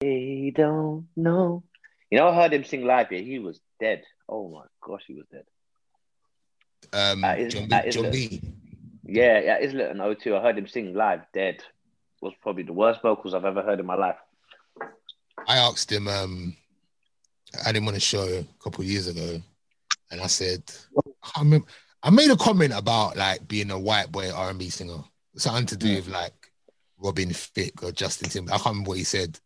They don't know. You know, I heard him sing live here. He was dead. Oh my gosh, he was dead. Um, is- John, John. B. Yeah, yeah, Islet and O2. I heard him sing live, dead. Was probably the worst vocals I've ever heard in my life. I asked him. Um, I had him on a show a couple of years ago, and I said, I, remember, I made a comment about like being a white boy R and B singer, something to do with like Robin Thicke or Justin Timberlake. I can't remember what he said,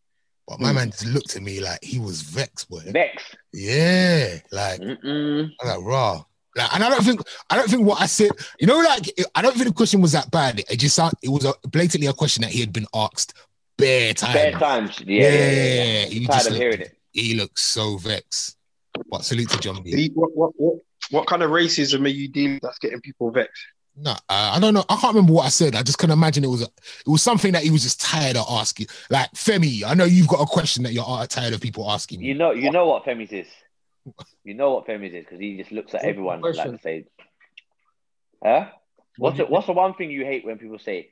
but my Mm. man just looked at me like he was vexed, boy. Vexed. Yeah, like Mm-mm. I'm like raw. Like, and I don't think I don't think what I said. You know, like I don't think the question was that bad. It just sound, it was a, blatantly a question that he had been asked bare times. Bare times. Yeah, yeah, yeah. yeah. he Tired just of looked- hearing it. He looks so vexed. But salute to John B. What, what, what, what kind of racism are you dealing with that's getting people vexed? No, uh, I don't know. I can't remember what I said. I just can imagine it was a, it was something that he was just tired of asking. Like Femi, I know you've got a question that you're uh, tired of people asking. You You. know, you know what Femi's is. You know what Femi's is because he just looks at everyone like to say, "Huh? What's do the, what's the one thing you hate when people say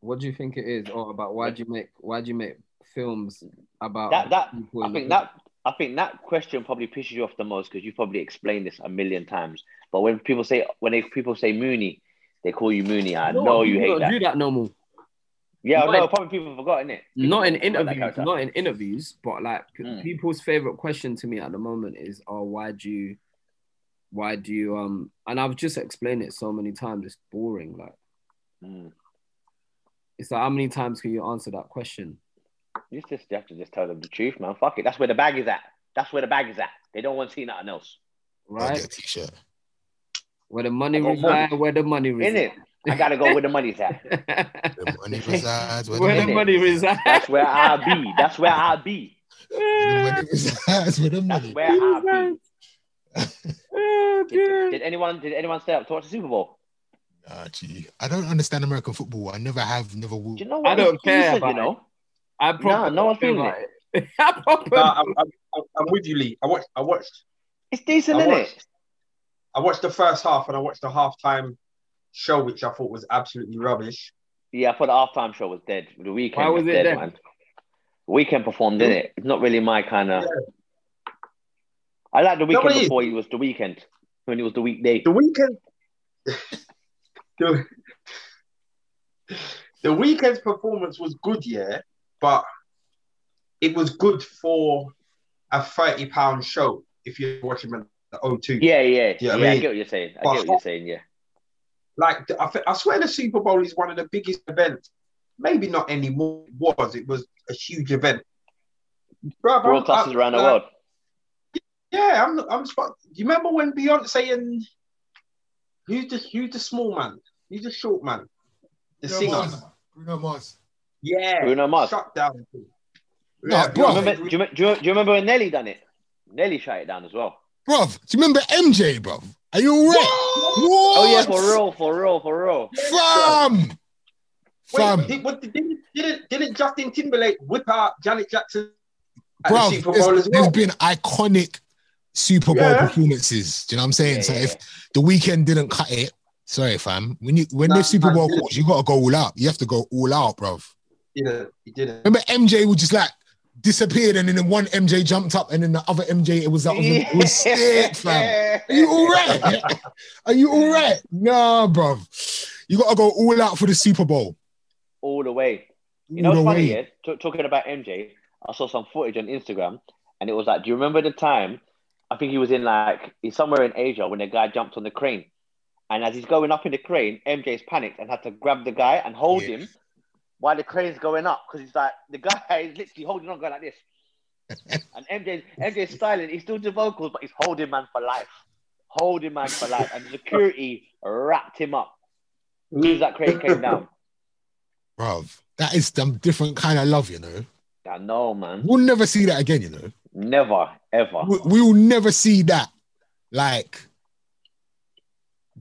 What do you think it is, or about why do you make why do you make films about that? That I think that I think that question probably pisses you off the most because you've probably explained this a million times. But when people say when they, people say Mooney, they call you Mooney. I No, know you people hate don't that. do that no more. Yeah, I Not know. in- Probably people have forgotten it. Not in People forgot that interviews, not in interviews, but like Mm. people's favorite question to me at the moment is, "Oh, why do you, why do you?" Um, and I've just explained it so many times. It's boring. Like Mm. it's like how many times can you answer that question? You just you have to just tell them the truth, man. Fuck it. That's where the bag is at. That's where the bag is at. They don't want to see nothing else. I'll get a Right? t-shirt. Where the money I got reside, where the money In reside. it, I gotta go where the money's at. The money resides. Where, where the the money, money resides. That's where I'll be. That's where I'll be. where the money resides. Where the That's money. where I'll be. Oh, Did, did anyone did anyone stay up to watch the Super Bowl? Ah, gee. I don't understand American football. I never have, never will. Do you know what? I don't care decent, about you know. I No, proper no one's feel feeling like it. I proper No, I'm, I'm, I'm- I'm with you, Lee. I watched, I watched, It's decent, I isn't it? Watched, I watched the first half and I watched the halftime show, which I thought was absolutely rubbish. Yeah, I thought the halftime show was dead. The Weeknd Why was it dead, dead? man. Weeknd performed, didn't it? It's not really my kind of. I like the Weeknd it is. before he was the Weeknd when it was the weekday. The Weeknd, the, the Weeknd's performance was good, yeah, but it was good for a thirty pound show if you're watching at the O2. Yeah, yeah, Yeah, yeah. I I, get what you're saying. I But- get what you're saying. Yeah. like I, th- I swear the Super Bowl is one of the biggest events. Maybe not anymore. It was it was a huge event. Bruv, I'm- Broadcasters I- around the world. Yeah, I'm. I'm. Do you remember when Beyonce and who's the who's the small man? Who's the short man? The Bruno singer. Mars. Bruno Mars. Yeah. Bruno Mars. Shut down. No, Yeah, bro. Beyonce- Remember, do, you, do, you, do you remember when Nelly done it? Nelly shut it down as well. Bruv, do you remember MJ, bruv? Are you all right? What? Oh yeah, for real, for real, for real. Fam! Fam, Wait, did, what, didn't, didn't didn't Justin Timberlake whip out Janet Jackson at the bruv, Super there's, Bowl as there's been iconic Super Bowl Yeah. performances. Do you know what I'm saying? Yeah, so yeah, if the Weeknd didn't cut it, sorry, fam. When you when Nah, the Super Bowl he calls, you gotta go all out. You have to go all out, bruv. He didn't. He didn't. Remember MJ would just like disappeared, and then the one MJ jumped up, and then the other MJ it was that was, it was fam. Are you all right? Are you all right? Nah, bro. You gotta go all out for the Super Bowl. All the way. You All know what's funny, yeah? T- talking about MJ, I saw some footage on Instagram, and it was like, do you remember the time? I think he was in like he's somewhere in Asia when the guy jumped on the crane, and as he's going up in the crane, MJ's panicked and had to grab the guy and hold Yeah. him while the crane's going up because he's like the guy is literally holding on, going like this, and MJ MJ's styling. He's still the vocals, but he's holding man for life, holding man for life, and security wrapped him up. As soon as that crane came down, Bruv, that is some different kind of love, you know. I know, man. We'll never see that again, you know. Never, ever. We, we will never see that, like,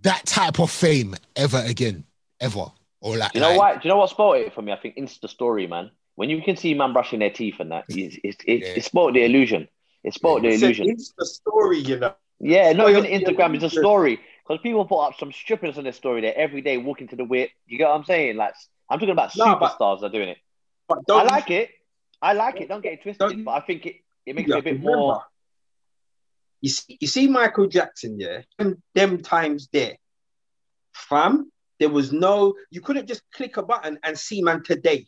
that type of fame ever again, ever. Or like, Do you know like, why? Do you know what spoiled it for me? I think Insta story, man. When you can see man brushing their teeth and that, it's, it's, it, Yeah. it spoiled the illusion. It spoiled the It's, illusion. it's the story, you know. Yeah, not even Instagram, it's a story. Because people put up some strippers on their story there every day walking to the whip. You get what I'm saying? Like, I'm talking about No, superstars that are doing it. But I don't like it. I like it. Don't get it twisted, Don't but I think it, it makes You it a have to bit more. You see, you see Michael Jackson, yeah, them, them times there, fam. There was no, you couldn't just click a button and see man today.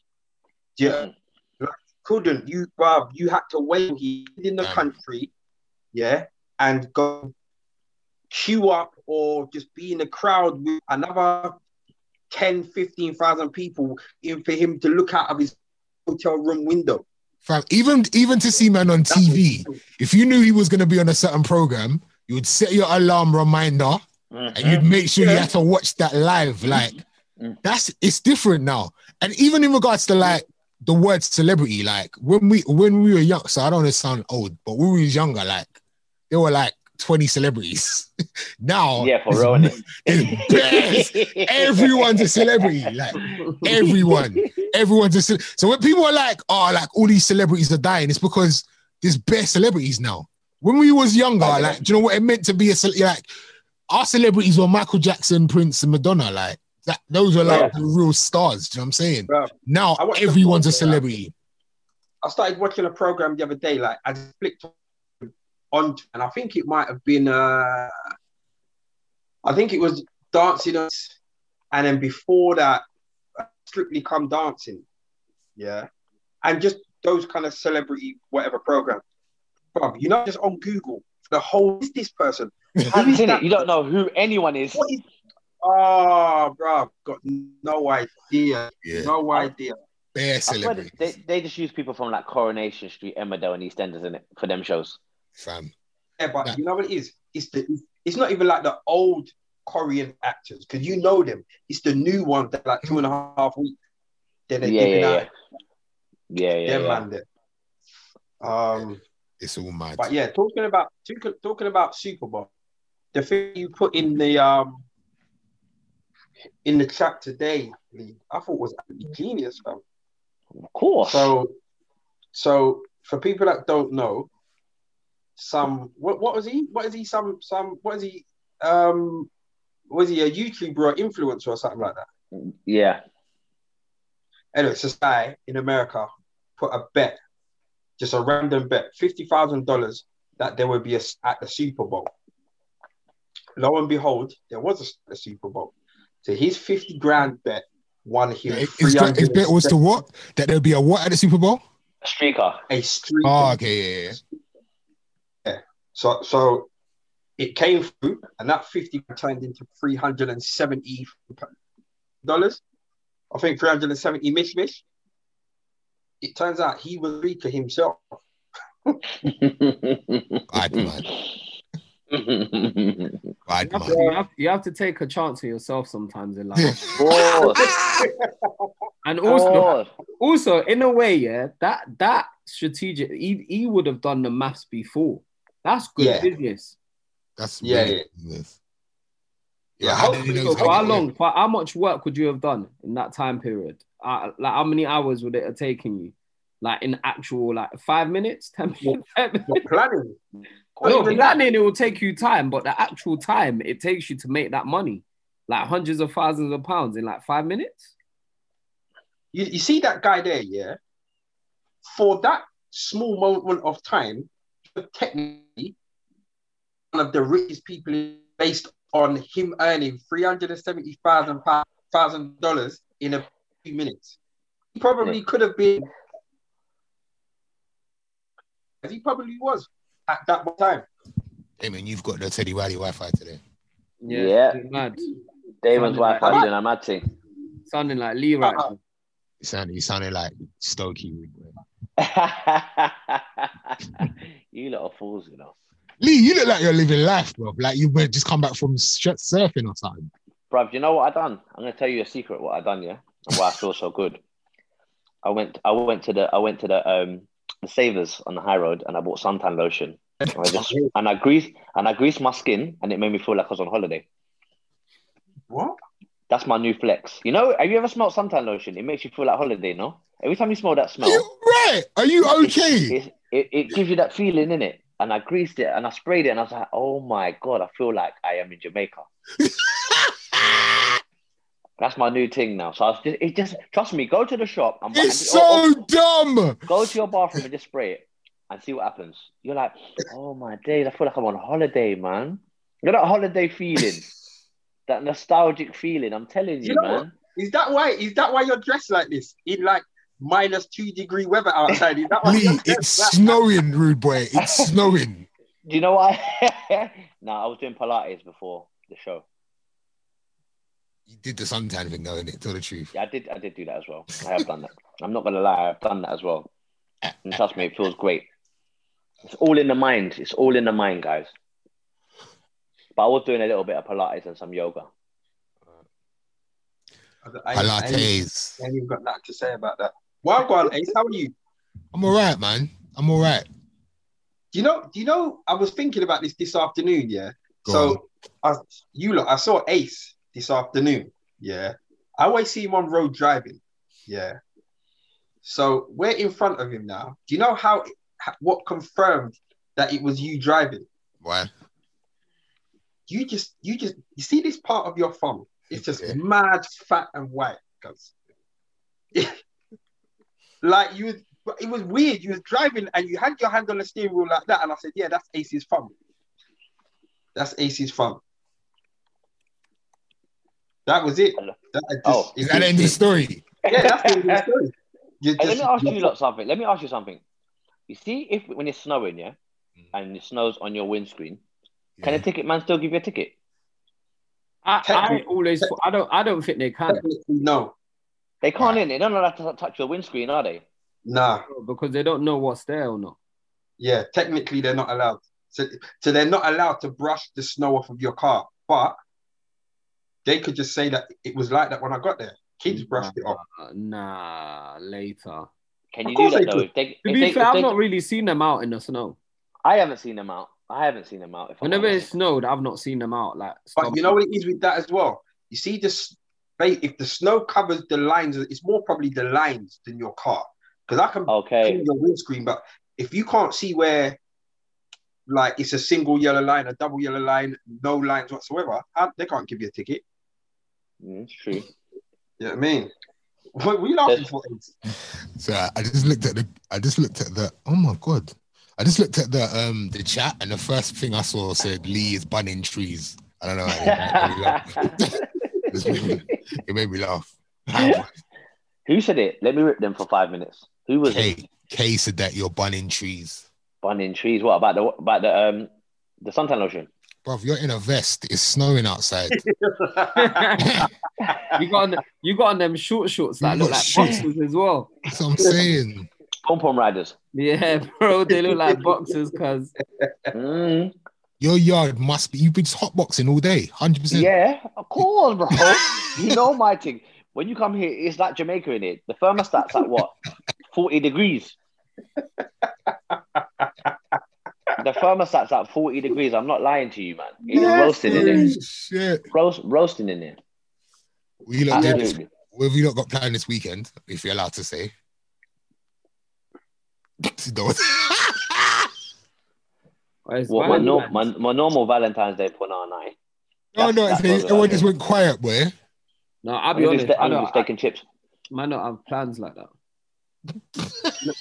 Yeah, like, couldn't you, bruv? You had to wait. In the Damn. country, yeah, and go queue up or just be in the crowd with another 10, 15,000 people in for him to look out of his hotel room window. Fam, even even to see man on TV, if you knew he was gonna be on a certain program, you would set your alarm reminder and Mhm. you'd make sure you had to watch that live. Like Mm. that's it's different now. And even in regards to like the word celebrity, like when we when we were young, so I don't want to sound old, but when we was younger, like there were like 20 celebrities. now Yeah, for real. it's. Everyone's a celebrity. Like everyone. Everyone's a ce- so when people are like, oh, like all these celebrities are dying, it's because there's bare celebrities now. When we was younger, yeah. like, do you know what it meant to be a cele- like our celebrities were Michael Jackson, Prince, and Madonna. Like that, those were like Yeah. the real stars. Do you know what I'm saying? Bruv, Now I watched the everyone's a celebrity. I started watching a program the other day. Like I just flicked on, and I think it might have been. uh I think it was Dancing Us, and then before that, Strictly Come Dancing. Yeah, and just those kind of celebrity whatever program. Bruv, you know, just on Google, the whole is this person. Haven't that? it. You don't know who anyone is. What is? Oh, bruv, got no idea. Yeah, No idea. bare I celebrities, they, they just use people from like Coronation Street, Emmerdale, and EastEnders in it for them shows. fam. Yeah, but Yeah. you know what it is? It's the it's not even like the old Korean actors because you know them. It's the new ones that like two and a half weeks. Then they're Yeah, yeah, out Yeah, yeah, them yeah. man there. Um, It's all mad. but yeah, talking about talking, talking about Super Bowl, the thing you put in the um in the chat today, Lee, I thought was genius, fam. Of course. So, so for people that don't know, some what what was he? What is he? Some some what is he? Um, was he a YouTuber or influencer or something like that? yeah. Anyway, it's this guy in America put a bet, just a random bet, fifty thousand dollars that there would be a at the Super Bowl. Lo and behold, there was a, a Super Bowl. So his fifty grand bet won him His, his bet was to what? That there'll be a what at the Super Bowl? A streaker. a streak. Oh, ah, okay, yeah, yeah. So so it came through, and that 50 turned into 370 dollars. I think 370 mish mish. It turns out he was weaker himself. Bad man. Bad You have, to, you, have, you have to take a chance on yourself sometimes in life. And also, course. also in a way, yeah, that that strategic, he, he would have done the maths before. That's good Yeah. business. That's Yeah, really yeah. business. Yeah, how hopefully did he know So he's for how long? For how much work would you have done in that time period? Uh, like how many hours would it have taken you? Like in actual, like five minutes, ten minutes. Ten minutes? Planning? No, even planning it will take you time, but the actual time it takes you to make that money, like hundreds of thousands of pounds in like five minutes. You, you see that guy there, yeah? For that small moment of time, technically one of the richest people based on him earning three hundred and seventy thousand thousand dollars in a few minutes. He probably could have been. as He probably was at that one time. Hey man, you've got the Teddy Riley Wi-Fi today. Yeah. it's mad. Damon's Wi-Fi like- is doing a mad thing. Sounding like Lee right now. You sounded, you sounded like Stokey. you lot are fools, you know. Lee, you look like you're living life, bro. Like you might just come back from sh- surfing or something. Bruv, you know what I done? I'm gonna tell you a secret what I done, yeah, and why I feel so good. I went I went to the I went to the um the Savers on the high road and I bought suntan lotion. And I just and I greased and I greased my skin and it made me feel like I was on holiday. What? That's my new flex. You know, have you ever smelled suntan lotion? It makes you feel like holiday, no? Every time you smell that Are smell, you right? Are you okay? it, it, it gives you that feeling in it. And I greased it and I sprayed it and I was like, oh my god, I feel like I am in Jamaica. That's my new thing now. So I was just, it just trust me. Go to the shop and, and It's or- or so dumb. go to your bathroom and just spray it and see what happens. You're like, oh my days, I feel like I'm on holiday, man. You know that holiday feeling, that nostalgic feeling. I'm telling you, You know man. Is that why? Is that why you're dressed like this in like minus two degree weather outside? Is that why Lee, it's snowing, rude boy. It's snowing. Do you know why? no, I was doing Pilates before the show. You did the suntan thing, though, innit? Tell the truth. Yeah, I did. I did do that as well. I have done that. I'm not gonna lie. I've done that as well. And trust me, it feels great. It's all in the mind. It's all in the mind, guys. But I was doing a little bit of Pilates and some yoga. I, I, I, Pilates. I ain't even got nothing to say about that. Well, go on, Ace. How are you? I'm all right, man. I'm all right. Do you know? Do you know? I was thinking about this this afternoon. Yeah. Go so, I, you look. I saw Ace this afternoon. Yeah. I always see him on road driving. Yeah. So we're in front of him now. Do you know how? What confirmed that it was you driving? Why? You just, you just, you see this part of your thumb. It's just Yeah. mad, fat, and white. Cause, like you, it was weird. You was driving and you had your hand on the steering wheel like that, and I said, "Yeah, that's Ace's thumb. That's Ace's thumb." That was it. That, oh. just- Oh. it Is that the end of the story? Yeah, that's the end of the story. You Hey, let me ask you lot something. Let me ask you something. You see, if when it's snowing, yeah, mm. and it snows on your windscreen, can a ticket man still give you a ticket? I, I always, I don't, I don't think they can no, They can't in. They don't know how to touch your windscreen, are they? nah. because they don't know what's there or not. Yeah, technically they're not allowed. So, so they're not allowed to brush the snow off of your car. But they could just say that it was like that when I got there. Kids brushed it off. Nah, later. Can Of you do that though? could. If they, To be they, fair, I've they- not really seen them out in the snow. I haven't seen them out. I haven't seen them out. If Whenever it snowed, I've not seen them out. Like, But you know what it is with that as well. You see this, if the snow covers the lines, it's more probably the lines than your car. Because I can okay, clean your windscreen, but if you can't see where, like, it's a single yellow line, a double yellow line, no lines whatsoever, how- they can't give you a ticket. It's true. You know I mean? What were you laughing for? So I, I just looked at the. I just looked at the. Oh my god! I just looked at the um the chat, and the first thing I saw said Lee is bunning trees. I don't know. It, made me laugh. it made me laugh. Who said it? Let me rip them for five minutes. Who was it? Kay, Kay said that you're bunning trees, Bunning trees. What about the about the um the suntan lotion? Bruv. You're in a vest. It's snowing outside. you got on, the, you got on them short shorts that You look like shorts. boxers as well. That's what I'm saying. Pom pom riders. Yeah, bro, they look like boxers because Mm, Your yard must be. You've been hotboxing all day. Hundred percent. yeah, of course, bro. you know my thing. When you come here, it's like Jamaica in it. The thermostat's at what? 40 degrees. The thermostat's at 40 degrees. I'm not lying to you, man. It's roasting in Oh, it. shit. Roast, roasting in it. What you lot doing this- Absolutely. you not got planned this weekend? If you're allowed to say. Don't- What, my, no, my, my normal Valentine's Day punana night. no, no, it's, that's what everyone just went quiet, boy. No, I'll I'm be honest. ste- I I'm gonna do don't, steak and chips. I might not have plans like that.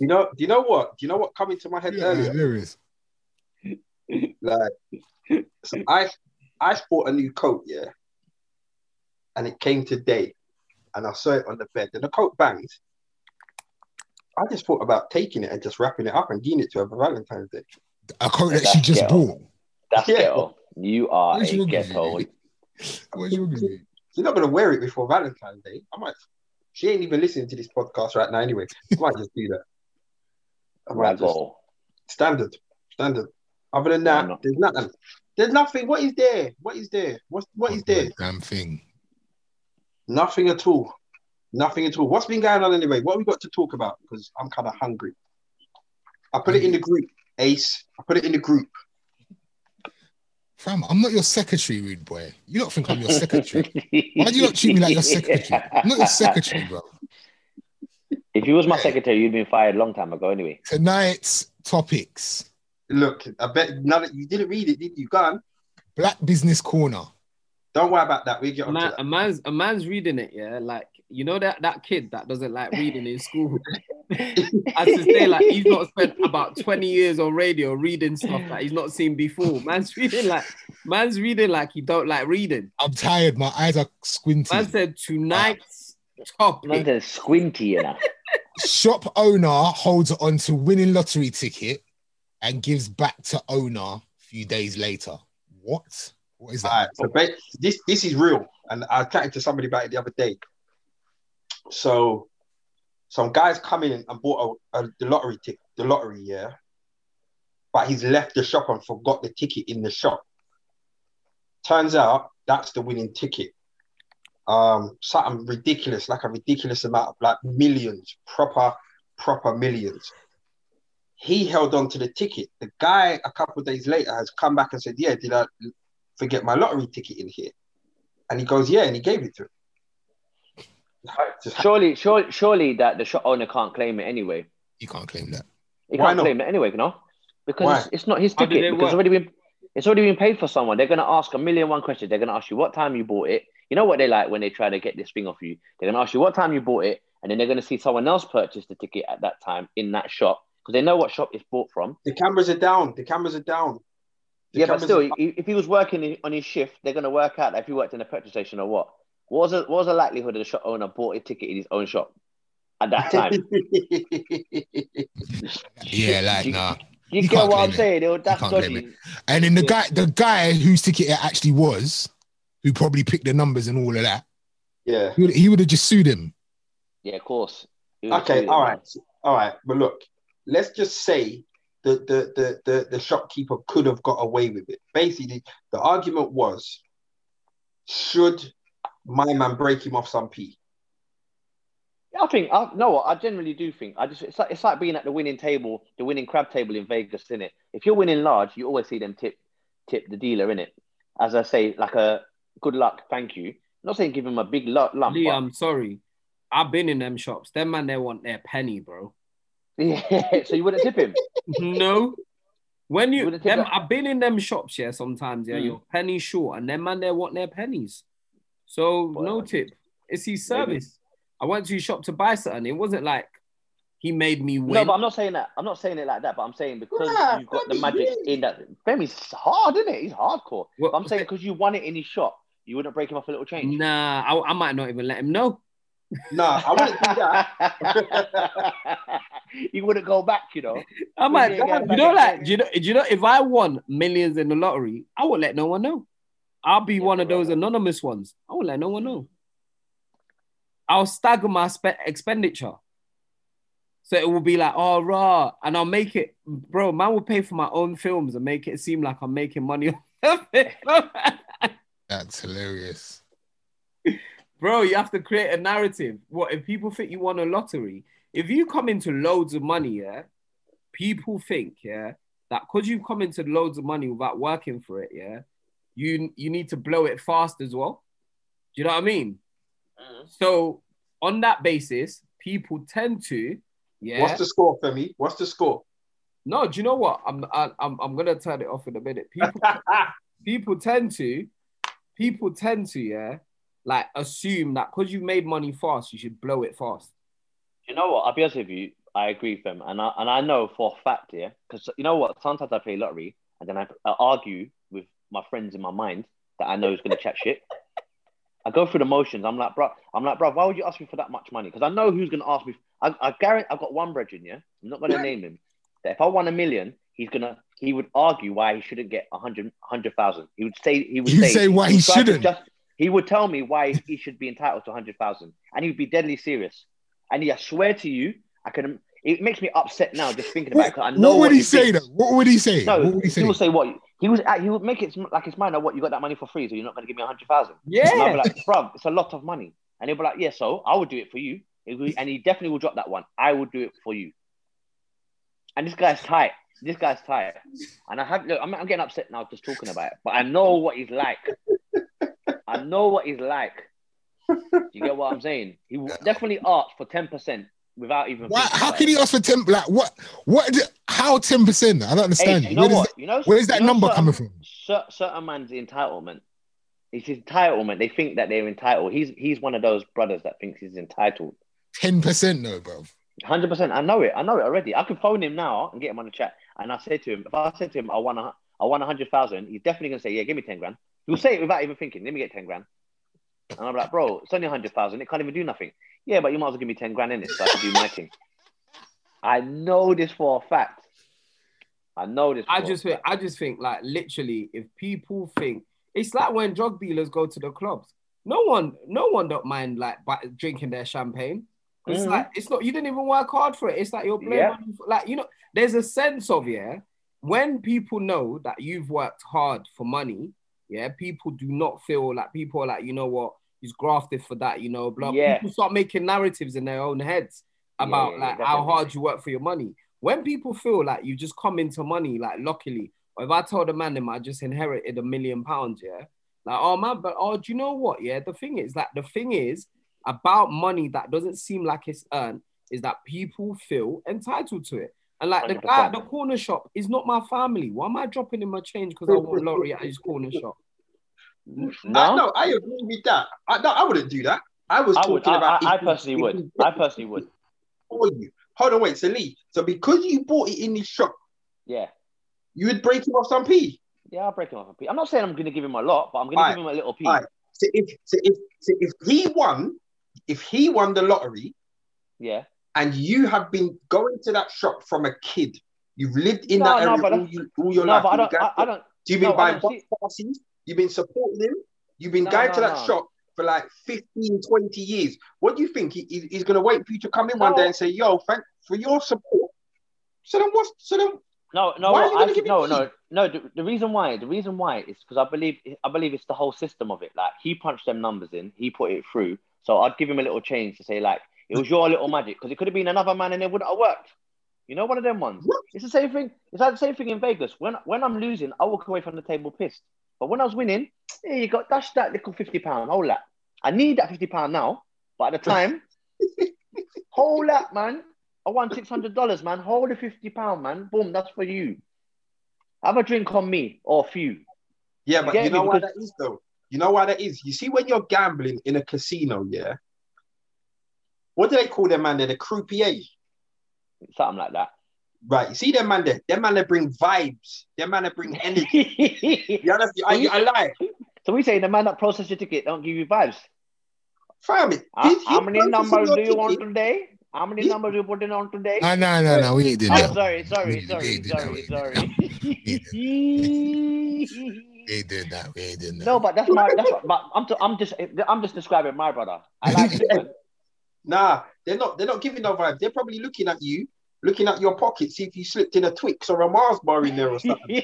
you know, do you know what? Do you know what come into my head Yeah, earlier? hilarious. Like, so I I bought a new coat, yeah, and it came today, and I saw it on the bed, and the coat banged. I just thought about taking it and just wrapping it up and giving it to her for Valentine's Day. A coat that That's she just ghetto. bought. Yeah. That's ghetto. You are What's a wrong with ghetto. you? What's wrong you? She's not gonna wear it before Valentine's Day. I might. She ain't even listening to this podcast right now, anyway. I might just do that. I might just standard, standard. Other than that, not? there's nothing. There's nothing. What is there? What is there? What's what is there? Damn thing. Nothing at all. Nothing at all. What's been going on anyway? What have we got to talk about? Because I'm kind of hungry. I put it in the group, Ace. I put it in the group. Fam, I'm not your secretary, rude boy. You don't think I'm your secretary. Why do you not treat me like your secretary? I'm not your secretary, bro. If you was my secretary, you'd been fired a long time ago anyway. Tonight's topics. Look, I bet none of you didn't read it, did you? Go on. Black Business Corner. Don't worry about that. We get A, on man, to a man's a man's reading it, yeah. Like you know that that kid that doesn't like reading in school. As to say, like he's not spent about 20 years on radio reading stuff that he's not seen before. Man's reading like man's reading like he don't like reading. I'm tired. My eyes are squinty. Man said tonight's topic. London squinty, you know. Shop owner holds on to winning lottery ticket and gives back to owner a few days later. What? What is that? All right, so ba- this this is real, and I chatted to somebody about it the other day. So, some guys come in and bought a, a the lottery ticket, the lottery, yeah, but he's left the shop and forgot the ticket in the shop. Turns out that's the winning ticket. Um, something ridiculous, like a ridiculous amount of like millions, proper, proper millions. He held on to the ticket. The guy a couple of days later has come back and said, "Yeah, did I forget my lottery ticket in here?" And he goes, "Yeah," and he gave it to him. Surely, surely, surely that the shop owner can't claim it anyway. You can't claim that. He Why can't not? claim it anyway, you know, because it's, it's not his ticket. Because it's already been it's already been paid for someone. They're gonna ask a million one questions. They're gonna ask you what time you bought it. You know what they like when they try to get this thing off you. They're gonna ask you what time you bought it, and then they're gonna see someone else purchase the ticket at that time in that shop because they know what shop it's bought from. the cameras are down. The cameras are down. The yeah, but still, are- if he was working on his shift, they're gonna work out that if he worked in a petrol station or what. What was the, what was the likelihood that the shop owner bought a ticket in his own shop at that time? Yeah, like you, nah. You, You get what I'm it. saying? They were- That's can't claim dodgy. And then the Yeah. guy, the guy whose ticket it actually was, who probably picked the numbers and all of that, yeah. he would, have just sued him. Yeah, of course. Okay, shooting, all man. right, all right. But look, let's just say the the the the, the shopkeeper could have got away with it. Basically, the argument was, should my man break him off some p? I think I no, I generally do think. I just it's like it's like being at the winning table, the winning crab table in Vegas, isn't it? If you're winning large, you always see them tip tip the dealer in it. As I say, like a good luck, thank you. I'm not saying give him a big lu- lump. Lee, but- I'm sorry. I've been in them shops. Them man, they want their penny, bro. yeah, so you wouldn't tip him. no. When You you, them. I've been in them shops, yeah, sometimes, yeah, Mm. you're penny short, and them man, they want their pennies. So no tip. It's his maybe. Service. I went to his shop to buy something. It wasn't like he made me win. No, but I'm not saying that. I'm not saying it like that. But I'm saying because Yeah, you've got the magic really- in that. Femi's hard, isn't it? He's hardcore. What- But I'm saying because you won it in his shop, you wouldn't break him off a little change. nah, I, I might not even let him know. Nah, I wouldn't do that. you wouldn't go back, you know. I might, Yeah, yeah, you know, like, do you know, do you know, if I won millions in the lottery, I would let no one know. I'll be Yeah, one of right. those anonymous ones. I would let no one know. I'll stagger my spe- expenditure. So it will be like, oh, raw. And I'll make it, bro, man will pay for my own films and make it seem like I'm making money. That's hilarious. bro, you have to create a narrative. What if people think you won a lottery? If you come into loads of money, yeah, people think, yeah, that because you've come into loads of money without working for it, yeah, you you need to blow it fast as well. Do you know what I mean? So on that basis, people tend to, yeah. What's the score, for me? What's the score? no, do you know what? I'm I, I'm I'm gonna turn it off in a minute. People people tend to, people tend to, yeah, like assume that because you made money fast, you should blow it fast. You know what? I'll be honest with you. I agree with them, and I and I know for a fact, yeah, because you know what? Sometimes I play lottery, and then I, I argue with my friends in my mind that I know is going to chat shit. I go through the motions. I'm like, bro, I'm like, bro, why would you ask me for that much money? Because I know who's going to ask me. I, I guarantee I've got one brethren, yeah. I'm not going to name him. That if I won a million, he's gonna he would argue why he shouldn't get a hundred hundred thousand. He would say he would say, say why he shouldn't. Just, he would tell me why he should be entitled to a hundred thousand, and he would be deadly serious. And he, I swear to you, I can. It makes me upset now just thinking about it. 'cause I know What would he he say thinks. though? What would he say? No, what would he he, will say what he was. Ah, he would make it like it's mine. Or what you got that money for free, so you're not going to give me a hundred thousand. And I'll Yeah. be like, bro, it's a lot of money. And he'll be like, yeah, so I would do it for you. And he definitely will drop that one. I will do it for you. And this guy's tight. This guy's tight. And I have, look, I'm, I'm getting upset now just talking about it, but I know what he's like. I know what he's like. You get what I'm saying? He definitely ask for 10% without even. Why, how can it. he ask for ten? Like what? What? How ten percent? I don't Hey, understand. you you. know Where, what? that, You know, where is that you number certain- coming from? certain man's entitlement. It's entitlement. They think that they're entitled. He's he's one of those brothers that thinks he's entitled. Ten percent, no, bro. Hundred percent. I know it. I know it already. I could phone him now and get him on the chat. And I said to him, if I said to him, I want a, I want a hundred thousand, he's definitely gonna say, yeah, give me ten grand. He'll say it without even thinking. Let me get ten grand. And I'm like, bro, it's only a hundred thousand. It can't even do nothing. Yeah, but you might as well give me ten grand in it so I can do my thing. I know this for a fact. I know this. I just think. I just think, like literally, if people think it's like when drug dealers go to the clubs, no one, no one don't mind like drinking their champagne. It's Mhm. like it's not. You didn't even work hard for it. It's like you're playing Yeah. for- like you know. There's a sense of yeah. When people know that you've worked hard for money, yeah, people do not feel like people are like you know what he's grafted for that. You know, blah. Yeah. People start making narratives in their own heads about yeah, like how hard you work for your money. When people feel like you just come into money like luckily, or if I told a man them I just inherited a million pounds, yeah, like oh man, but oh, do you know what? Yeah, the thing is like the thing is about money that doesn't seem like it's earned is that people feel entitled to it. And like the guy at the corner shop is not my family. Why am I dropping him a change because I want lottery at his corner shop? No. I, no, I agree with that. I, no, I wouldn't do that. I was I talking would. About. I, I personally would. I personally would. For you. Hold on, wait. So Lee. So because you bought it in this shop, Yeah. you would break him off some P. Yeah, I'll break him off a piece. I'm not saying I'm going to give him a lot, but I'm going to give him a little piece. alright. So if so if so if he won, if he won the lottery, Yeah. and you have been going to that shop from a kid, you've lived in No, that no, area all, you, all your No, life. but I don't. I, I don't. You've been no, buying don't see- box passes, you've been supporting him, you've been No, going no, to that no. shop for like 15, 20 years. What do you think? He, he- he's going to wait for you to come in one day and say, yo, thank for your support. So then what's, so then, No, no, Why are you I, no, no, no. The, the reason why, the reason why is because I believe, I believe it's the whole system of it. Like he punched them numbers in, he put it through. So I'd give him a little change to say like it was your little magic because it could have been another man and it wouldn't have worked. You know, one of them ones. What? It's the same thing. It's like the same thing in Vegas. When when I'm losing, I walk away from the table pissed. But when I was winning, here you got dash that little fifty pound. Hold that. I need that fifty pound now. But at the time, hold that man. I won six hundred dollars, man. Hold the fifty pound, man. Boom, that's for you. Have a drink on me or a few. yeah, but you me? know why Because- that is though? You know why that is? You see, when you're gambling in a casino, yeah, what do they call them, man? They're the croupier. Something like that. Right. See them man there? Them man they bring vibes. Them man they bring energy. You understand? I, I lie. so we say the man that process your ticket don't give you vibes. Fam, it. How, he's- how he's many numbers do you want today? How many He- numbers you putting on today? Ah, no, no, no. We ain't doing Oh, that. sorry, sorry, We- we sorry, ain't doing that, sorry, sorry. We ain't doing that. We ain't doing that. no, but that's my that's what, but I'm t- I'm just I'm just describing my brother. I like it. Nah, they're not. They're not giving no vibe. They're probably looking at you, looking at your pocket, see if you slipped in a Twix or a Mars bar in there or something.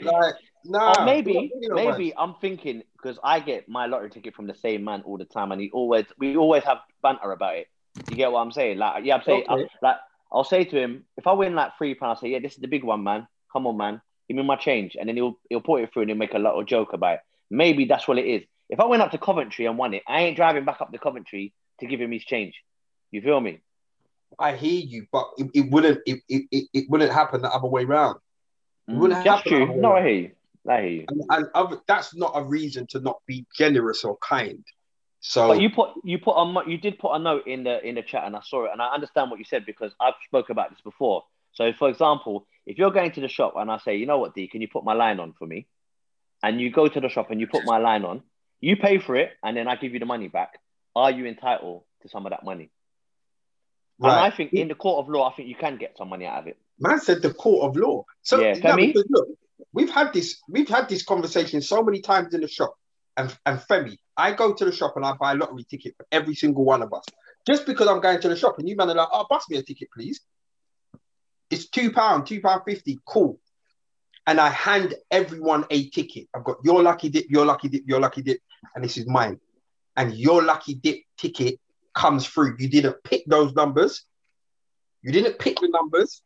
like, nah. or maybe not giving no maybe. I'm thinking because I get my lottery ticket from the same man all the time, and he always we always have banter about it. You get what I'm saying? Like yeah, I'm saying Okay. like I'll say to him if I win like three pounds, I say yeah, this is the big one, man. Come on, man. Give me my change, and then he'll he'll put it through and he'll make a little joke about it. Maybe that's what it is. If I went up to Coventry and won it, I ain't driving back up to Coventry to give him his change. You feel me? I hear you, but it, it wouldn't. It, it, it, it wouldn't happen the other way round. Mm, wouldn't That's happen true. No, I hear you. I hear you. And, and other, that's not a reason to not be generous or kind. So But you put you put a you did put a note in the in the chat and I saw it and I understand what you said because I've spoke about this before. So for example, if you're going to the shop and I say, you know what, D, can you put my line on for me? And you go to the shop and you put my line on, you pay for it and then I give you the money back. Are you entitled to some of that money? And I think in the court of law, I think you can get some money out of it. man said the court of law. So Yeah, no, Femi? because look, we've had this. We've had this conversation so many times in the shop. And and Femi, I go to the shop and I buy a lottery ticket for every single one of us. Just because I'm going to the shop and you man are like, oh, bust me a ticket, please. It's two pound, two pound fifty. Cool. And I hand everyone a ticket. I've got your lucky dip, your lucky dip, your lucky dip, and this is mine. And your lucky dip ticket comes through. You didn't pick those numbers. You didn't pick the numbers.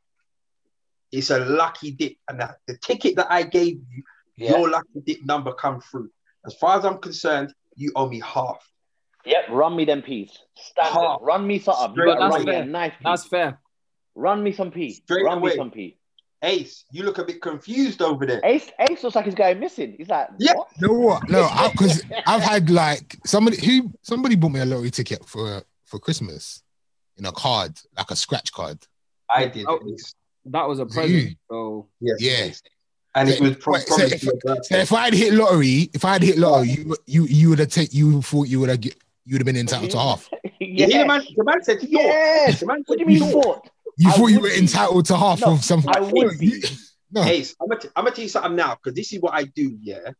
It's a lucky dip, and that, the ticket that I gave you, your lucky dip number come through. As far as I'm concerned, you owe me half. Yep, run me them peas. Standard. Half. Run me something. You Straight gotta run me a nice. That's fair. Run me some pea. Straight Run away. me some pea. Ace, you look a bit confused over there. Ace, Ace looks like he's going missing. He's like, Yeah. what? You know what? No, because I've had like somebody who somebody bought me a lottery ticket for for Christmas in a card, like a scratch card. I did. Oh. Ace. That was a You. present. So Yes, Yeah. Ace. And it was pro- Wait, so if- So if I had hit lottery, if I had hit lottery, you you you would have take you thought you would have you would have been entitled to half. Yeah, the man, the man said thought. Yes. The man What do you mean thought. Thought? You I thought you were be. entitled to half No, of something. I would be. No, Ace, I'm gonna, t- I'm gonna tell you something now because this is what I do. Yeah,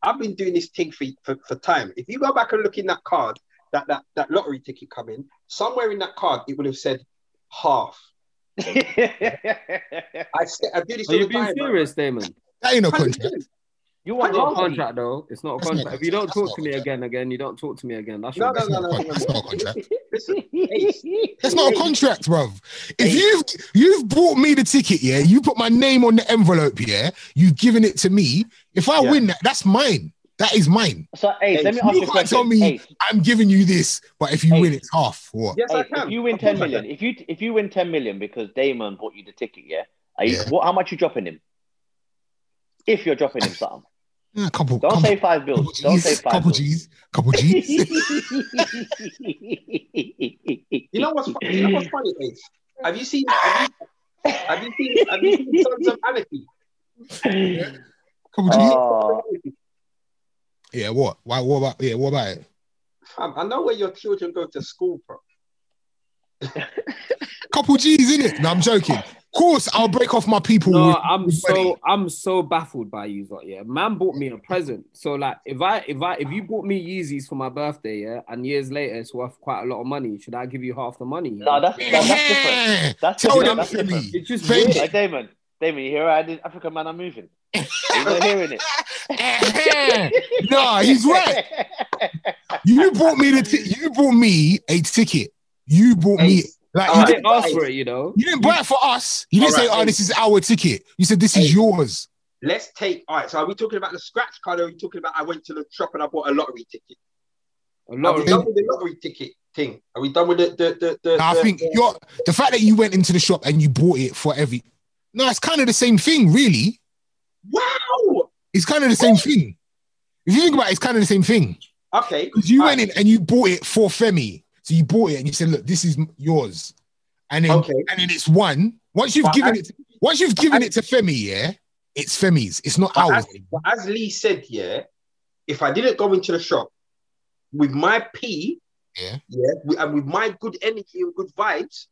I've been doing this thing for, for for time. If you go back and look in that card, that that that lottery ticket come in, somewhere in that card it would have said half. I said I do this Are all you the being time. serious, Damon? that ain't no man. contract. You It's want not a contract though. It's not a That's not contract. If you don't that's talk to me again, again, you don't talk to me again. That's No, no, no, not, no, a no, that's not a contract. Listen, Ace, That's not a contract, bruv. If you've you've bought me the ticket, yeah, you put my name on the envelope, yeah, you've given it to me. If I Yeah. win that, that's mine. That is mine. So, Ace, let me ask you you a can't tell me Ace, I'm giving you this, but if you Ace. win, it's half. What? Yes, I can. if you win Of course 10 I million, can. if you if you win 10 million because Damon bought you the ticket, yeah, are you, Yeah. what? How much you dropping him? If you're dropping him something, Yeah, a couple. don't couple, say five couple bills. Don't say G's, five couple bills. G's, couple G's. You know what's funny? You know what's funny, Ace? Have you seen? Have you, have you seen? Have you seen Sons of Anarchy? couple G's. Oh, yeah. What? Why? What about? Yeah. What about it? Fam, I know where your children go to school, bro. Couple G's in it. No, I'm joking. Of course, I'll break off my people. No, I'm so I'm so baffled by you, lot, yeah. Man bought me a present. So like if I if I if you bought me Yeezys for my birthday, yeah, and years later it's worth quite a lot of money, should I give you half the money? no, that's, that, that's different. That's Tell different. them That's different. me. It's just Thank weird. you. Like Damon, Damon, you hear how the African man are moving? You're not hearing it. no, he's right. You bought me the ti- you bought me a ticket. You bought me Ace, like All you, right. didn't, ask for it, you know. you didn't buy it for us. You didn't All say, right, "Oh, this is our ticket." You said, "This is yours." let's take. All right. So are we talking about the scratch card, or are we talking about I went to the shop and I bought a lottery ticket? A Are we done with the lottery ticket thing? Are we done with the the the? the, I the- think the- you're the fact that you went into the shop and you bought it for every. No, it's kind of the same thing, really. wow. It's kind of the same thing. If you think about it, it's kind of the same thing. Okay. Because you All went in and you bought it for Femi. So you bought it and you said, look, this is yours. And then Okay. and then it's one. Once you've But given as- it once you've given it to Femi, yeah, it's Femi's. It's not But ours. as, but as Lee said, yeah, if I didn't go into the shop with my P, Yeah. yeah, with, and with my good energy and good vibes,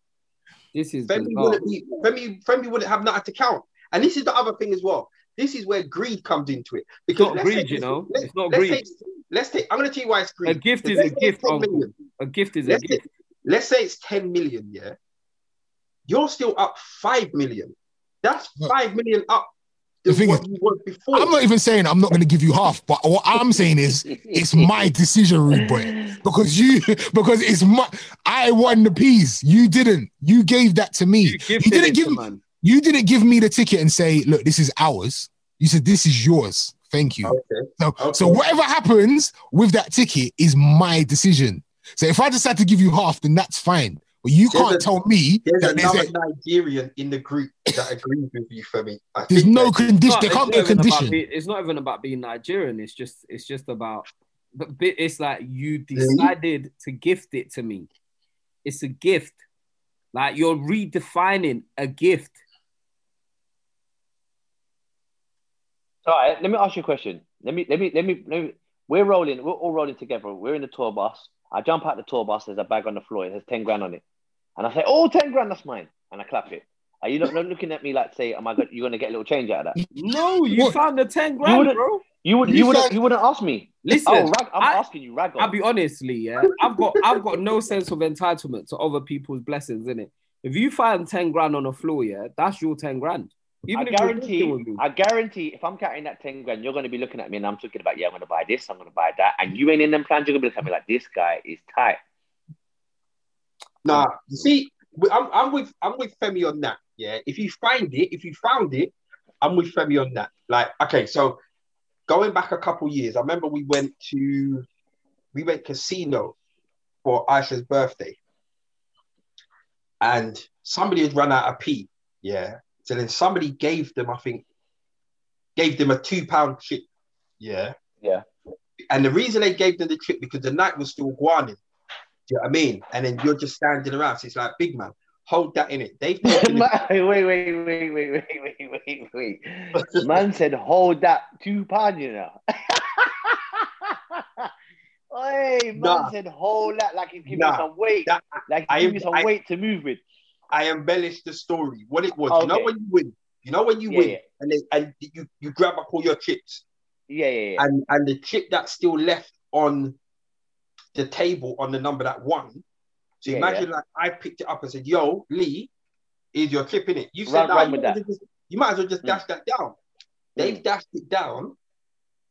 this is Femi wouldn't be Femi, Femi wouldn't have nothing to count. And this is the other thing as well. This is where greed comes into it. Because not greed, say- you know. let's- It's not greed. say- let's take. I'm gonna tell you why it's greed. A gift is a gift, 10 uncle. million. A gift is a Let's say, gift. let's say it's 10 million, yeah. You're still up 5 million. That's 5 million up the thing what is, you was before. I'm not even saying I'm not gonna give you half, but what I'm saying is it's my decision, rude boy. Because you because it's my I won the piece. You didn't. You gave that to me. You You, didn't give man. you didn't give me the ticket and say, look, this is ours. You said this is yours. Thank you. Okay. So, Okay. so whatever happens with that ticket is my decision. So if I decide to give you half, then that's fine. But you There's can't a- tell me There's that there's, another a, Nigerian in the group that agrees with you, Femi. I there's no condition. There it's can't be a even about condition. being- it's not even about being Nigerian. It's just it's just about but it's like you decided to gift it to me. It's a gift. Like you're redefining a gift. All right, let me ask you a question. Let me, let me, let me, let me. We're rolling. We're all rolling together. We're in the tour bus. I jump out the tour bus. There's a bag on the floor. It has ten grand on it, and I say, "Oh, 10 grand, that's mine." And I clap it. Are you not, not looking at me like, say, oh "Am I? Go- you going to get a little change out of that?" No, you What? found the 10 grand, wouldn't- bro. You would. You You, wouldn't. said- You wouldn't ask me. Listen, Oh, rag, I'm I- asking you, rag on. I'll be honestly, yeah. I've got I've got no sense of entitlement to other people's blessings, in it. If you find 10 grand on the floor, yeah, that's your 10 grand. I if guarantee. with me. I guarantee. If I'm carrying that ten grand, you're going to be looking at me, and I'm talking about, yeah, I'm going to buy this. I'm going to buy that, and you ain't in them plans. You're going to be looking at me like, this guy is tight. Nah, you see, I'm, I'm with I'm with Femi on that. Yeah, if you find it, if you found it, I'm with Femi on that. Like, okay, so going back a couple years, I remember we went to we went casino for Aisha's birthday, and somebody had run out of pee. Yeah, So then somebody gave them, I think, gave them a two pound chip. Yeah. Yeah. And the reason they gave them the chip because the night was still guaning. Do you know what I mean? And then you're just standing around. So it's like, big man, hold that in it. They've taken it. wait, wait, wait, wait, wait, wait, wait, wait, wait. Man said, hold that two pound, you know. Hey, man Nah. said, hold that like he's giving Nah. you some weight. That- like I he's giving you some I- weight to move with. I embellished the story. What it was, you know Okay. when you win, you know when you Yeah, win, yeah. and and you you grab up all your chips, Yeah, yeah, yeah. and and the chip that's still left on the table on the number that won. So imagine like I picked it up and said, "Yo, Lee, is your chip in it?" You said, "Nah, run you, with might as that. well just, you might as well just Mm. dash that down." They've Mm. dashed it down,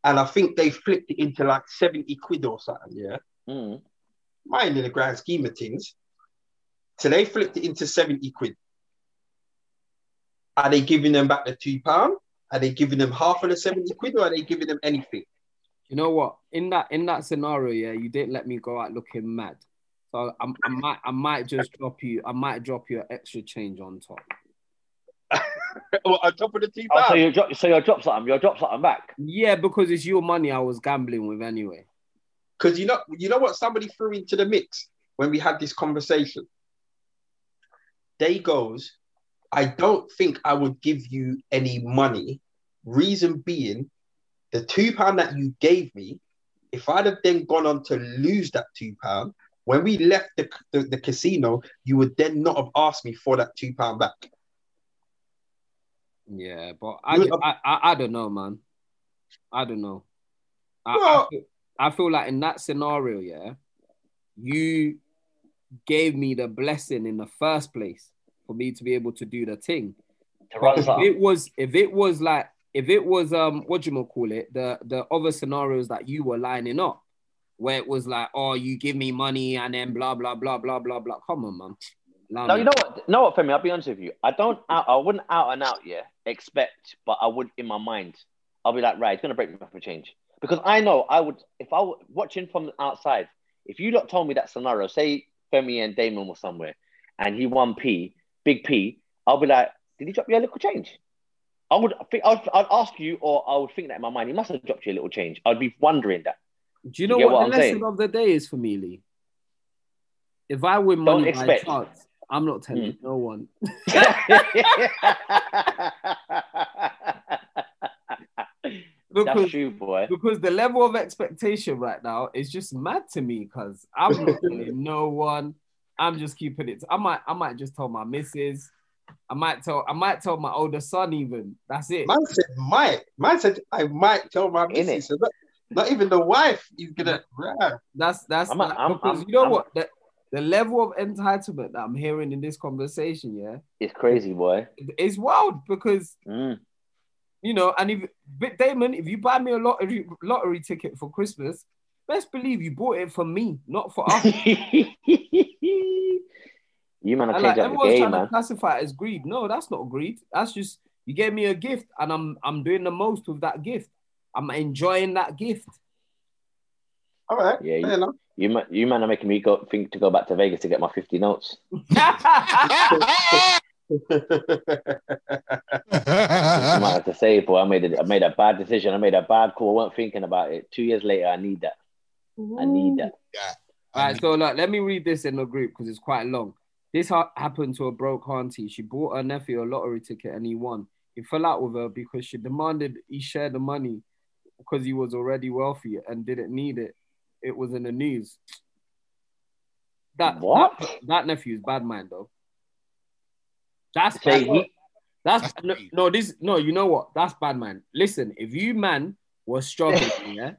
and I think they flipped it into like seventy quid or something. Yeah, Mm. mine in the grand scheme of things. So they flipped it into 70 quid. Are they giving them back the two pound? Are they giving them half of the 70 quid or are they giving them anything? You know what? In that in that scenario, yeah, you didn't let me go out looking mad. So I, I might I might just drop you. I might drop you an extra change on top. Well, on top of the two Oh, so you drop, so you drop something, you drop something back. Yeah, because it's your money I was gambling with anyway. Because you know, you know what somebody threw into the mix when we had this conversation? They goes, I don't think I would give you any money. Reason being, the two pound that you gave me, if I'd have then gone on to lose that two pound, when we left the, the, the casino, you would then not have asked me for that two pound back. Yeah, but I, I, I, I don't know, man. I don't know. I, I, feel, I feel like in that scenario, yeah, you gave me the blessing in the first place for me to be able to do the thing. If it was, if it was like, if it was, um, what do you call it, the the other scenarios that you were lining up, where it was like, oh, you give me money and then blah blah blah blah blah blah. Come on, man. No, you know what? No, what, Femi? I'll be honest with you. I don't. Out, I wouldn't out and out, yeah, expect, but I would in my mind. I'll be like, right, it's gonna break me up for change because I know I would if I were watching from the outside. If you lot told me that scenario, say Femi and Damon were somewhere, and he won P, big P, I'll be like, did he drop you a little change? I would think I'd, I'd ask you, or I would think that in my mind, he must have dropped you a little change. I'd be wondering that. Do you know You what, what the I'm lesson saying? of the day is for me, Lee? If I win Don't money by chance, I'm not telling Hmm. no one. Because, true, boy. because the level of expectation right now is just mad to me because I'm not telling no one. I'm just keeping it. I might I might just tell my missus. I might tell I might tell my older son even. That's it. Man said might. Man said I might tell my missus. So not, not even the wife is gonna. That's that's I'm I'm- because I'm- you know what the, the level of entitlement that I'm hearing in this conversation, yeah, It's crazy, boy. It's wild because Mm. You know, and if but Damon, if you buy me a lottery lottery ticket for Christmas, best believe you bought it for me, not for us. you man, And have like changed up the everyone's game, trying man. to classify it as greed. No, that's not greed. That's just you gave me a gift, and I'm I'm doing the most with that gift. I'm enjoying that gift. All right. Yeah, you- fair enough. You man, you man are making me go think to go back to Vegas to get my fifty notes. I might have to say, boy, I made a, I made a bad decision. I made a bad call. I wasn't thinking about it. Two years later, I need that. I need that. Yeah. All right, um, so look, let me read this in the group because it's quite long. This ha- happened to a broke auntie. She bought her nephew a lottery ticket and he won. He fell out with her because she demanded he share the money because he was already wealthy and didn't need it. It was in the news. That What? That, that nephew is bad mind though. That's Say bad, he, that's no, no this no you know what that's bad man. Listen, if you man was struggling, yeah,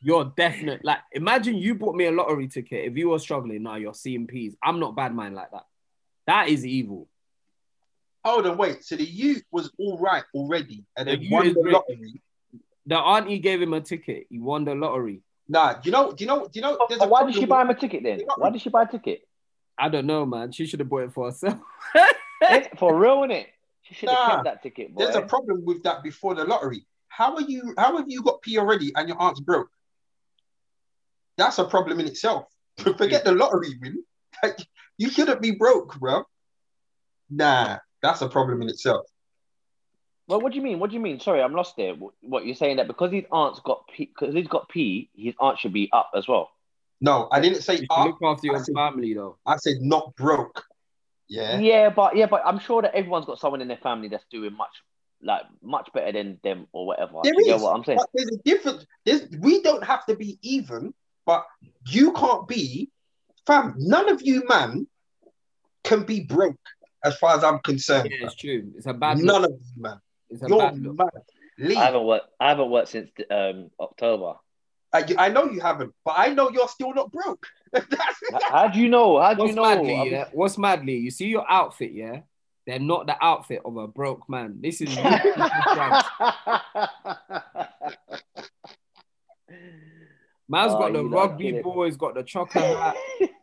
you're definite. Like, imagine you bought me a lottery ticket. If you were struggling, now you're seeing peas. I'm not bad man like that. That is evil. Hold on, wait. So the youth was all right already, and The then youth won the lottery. The auntie gave him a ticket. He won the lottery. Nah, do you know? Do you know? Do you know? Oh, there's a why did she buy him a ticket then? Why did she buy a ticket? I don't know, man. She should have bought it for herself. Eh, for real, innit? She should have Nah. kept that ticket, boy. There's a problem with that before the lottery. How are you? How have you got P already and your aunt's broke? That's a problem in itself. Forget the lottery win. you shouldn't be broke, bro. Nah, That's a problem in itself. Well, what do you mean? What do you mean? Sorry, I'm lost there. What, what you're saying that because his aunt's got P, because he's got P, his aunt should be up as well. No, I didn't say You up. look after your I said- family though. I said not broke. Yeah. Yeah, but yeah, but I'm sure that everyone's got someone in their family that's doing much, like much better than them or whatever. There you get is, what I'm saying? But there's a difference. There's, we don't have to be even, but you can't be, fam. None of you, man, can be broke as far as I'm concerned. Yeah, it's true. It's a bad None look. of you, man. It's a You're bad look. mad. Leave. I haven't worked. I haven't worked since um, October. I, I know you haven't, but I know you're still not broke. How, how do you know? How do What's you know? madly, I'm- yeah? What's madly? You see your outfit, yeah? They're not the outfit of a broke man. This is you. Man's Oh, got the you lot are rugby kidding. ball, he's got the chocolate hat,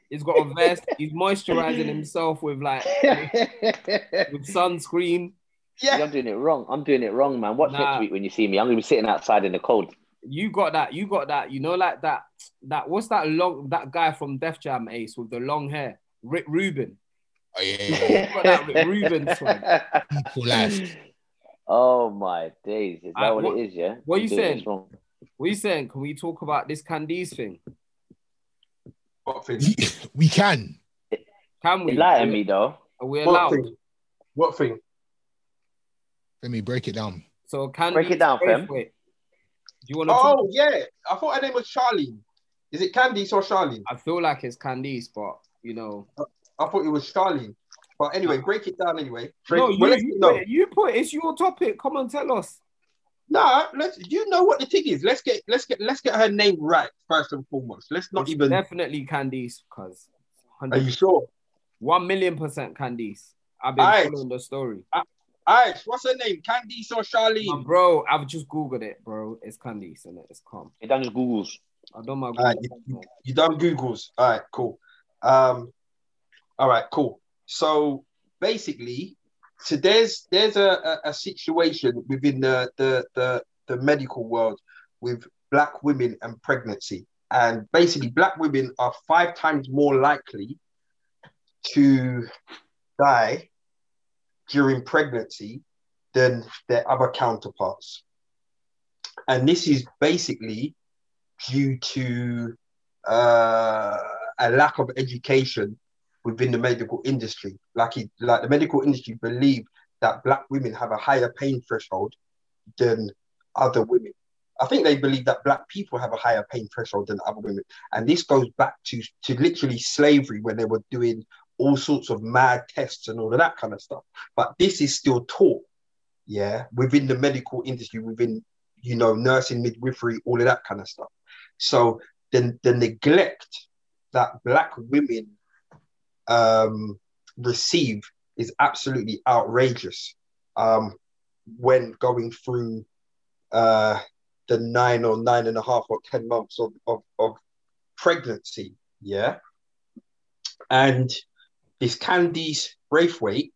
he's got a vest, he's moisturizing himself with like with sunscreen. Yeah, yeah. I'm doing it wrong. I'm doing it wrong, man. Watch Nah. next week when you see me. I'm gonna be sitting outside in the cold. You got that, you got that, you know, like that, that what's that long that guy from Def Jam Ace with the long hair? Rick Rubin. Oh, yeah, yeah, yeah. got that Rick Rubin swag. Oh my days! Is that Uh, what, what- it is? Yeah. what I'm you saying? What are you saying? Can we talk about this Candice thing? What thing? we can. Can we? Enlighten me though. Are we What allowed? thing? What thing? Let me break it down. So can Break it down, fam. Braithwaite. Do you want to talk? Oh yeah, I thought her name was Charlene. Is it Candice or Charlene? I feel like it's Candice, but you know. I thought it was Charlene. But anyway, ah. break it down anyway. Break, No, you, you, no, put it, you put it. It's your topic. Come on, tell us. Nah, let's. You know what the thing is. Let's get let's get let's get her name right first and foremost. Let's not It's even. definitely Candice, because Are you sure? one million percent Candice. I've been Aight. following the story, Alright, what's her name? Candice or Charlene? bro. I've just googled it, bro. It's Candice, and it's calm. It done just Google's. I don't mind. Alright, you, you, you done Googles. All right, cool. Um, all right, cool. So basically, so there's there's a, a, a situation within the, the the the medical world with black women and pregnancy, and basically, black women are five times more likely to die during pregnancy than their other counterparts, and this is basically due to uh, a lack of education within the medical industry. Like it, like the medical industry believe that black women have a higher pain threshold than other women. I think they believe that black people have a higher pain threshold than other women, and this goes back to to literally slavery when they were doing all sorts of mad tests and all of that kind of stuff. But this is still taught, yeah, within the medical industry, within you know nursing, midwifery, all of that kind of stuff. So the, the neglect that black women um, receive is absolutely outrageous um, when going through uh, the nine or nine and a half or 10 months of, of, of pregnancy. Yeah. And this Candice Braithwaite,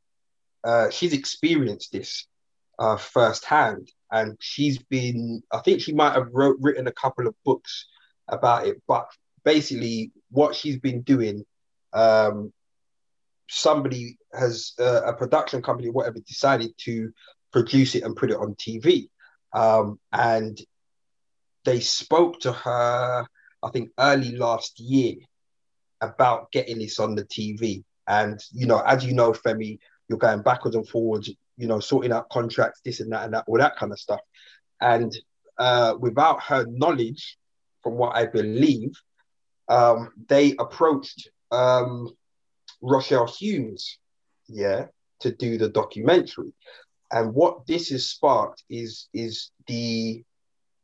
uh, she's experienced this uh, firsthand. And she's been, I think she might have wrote, written a couple of books about it. But basically, what she's been doing, um, somebody has uh, a production company, whatever, decided to produce it and put it on TV. Um, and they spoke to her, I think, early last year about getting this on the TV. And, you know, as you know, Femi, you're going backwards and forwards, you know, sorting out contracts, this and that and that, all that kind of stuff. And uh, without her knowledge, from what I believe, um, they approached um, Rochelle Humes, yeah, to do the documentary. And what this has sparked is is the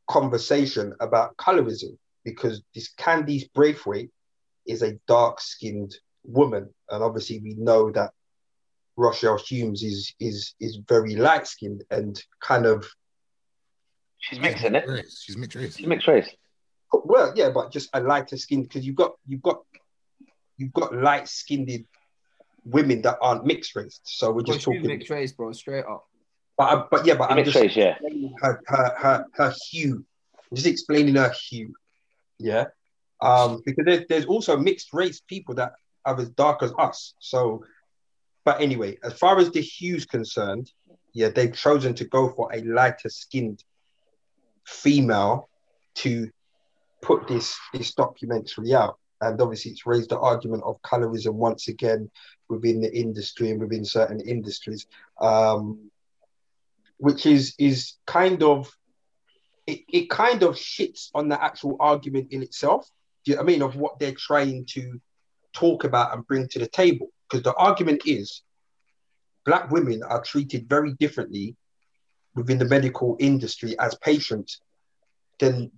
conversation about colorism, because this Candice Braithwaite is a dark-skinned woman, and obviously we know that Rochelle Humes is is is very light-skinned and kind of She's mixed, isn't it? Race. She's mixed race. She's mixed race. well, yeah, but just a lighter skin because you've got you've got you've got light-skinned women that aren't mixed race. So we're just she's talking. mixed race, bro. Straight up. But I- but yeah, but I'm Mixed just race, yeah. her her her, her hue. I'm just explaining her hue. Yeah. Um, because there's there's also mixed race people that are as dark as us. So But anyway, as far as the hue's concerned, yeah, they've chosen to go for a lighter skinned female to put this this documentary out. And obviously, it's raised the argument of colorism once again within the industry and within certain industries, um, which is is kind of it, it kind of shits on the actual argument in itself. Do you know I mean? Of what they're trying to talk about and bring to the table. Because the argument is black women are treated very differently within the medical industry as patients than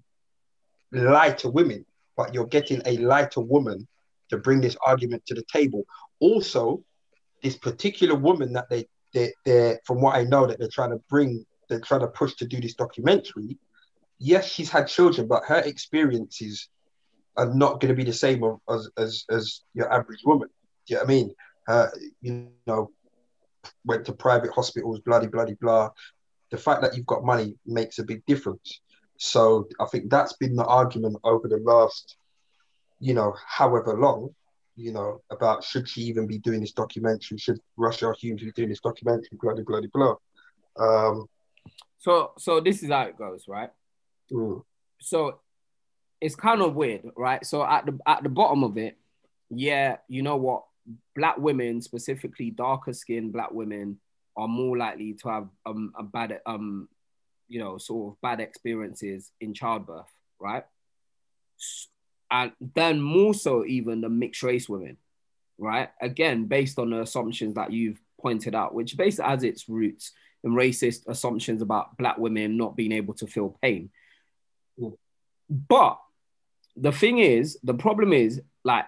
lighter women. But you're getting a lighter woman to bring this argument to the table. Also, this particular woman that they they they're from what I know that they're trying to bring, they're trying to push to do this documentary. Yes, she's had children, but her experiences are not going to be the same as as as your average woman. Do you know what I mean? Uh, you know, went to private hospitals, bloody bloody blah. The fact that you've got money makes a big difference. So I think that's been the argument over the last, you know, however long, you know, about should she even be doing this documentary? Should Rochelle Humes be doing this documentary? Bloody bloody blah. Um, So so this is how it goes, right? mm, so it's kind of weird, right? So at the at the bottom of it, yeah, you know what? Black women, specifically darker skinned black women, are more likely to have um a bad um you know sort of bad experiences in childbirth, right? And then more so even the mixed race women, right? Again, based on the assumptions that you've pointed out, which basically has its roots in racist assumptions about black women not being able to feel pain. But the thing is, the problem is like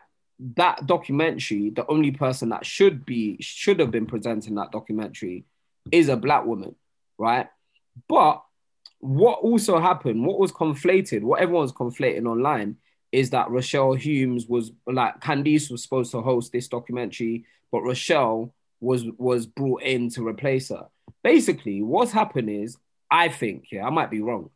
that documentary, the only person that should be should have been presenting that documentary is a black woman, right? But what also happened, what was conflated, what everyone's conflating online is that Rochelle Humes was like Candice was supposed to host this documentary, but Rochelle was was brought in to replace her. Basically, what's happened is, I think, yeah, I might be wrong,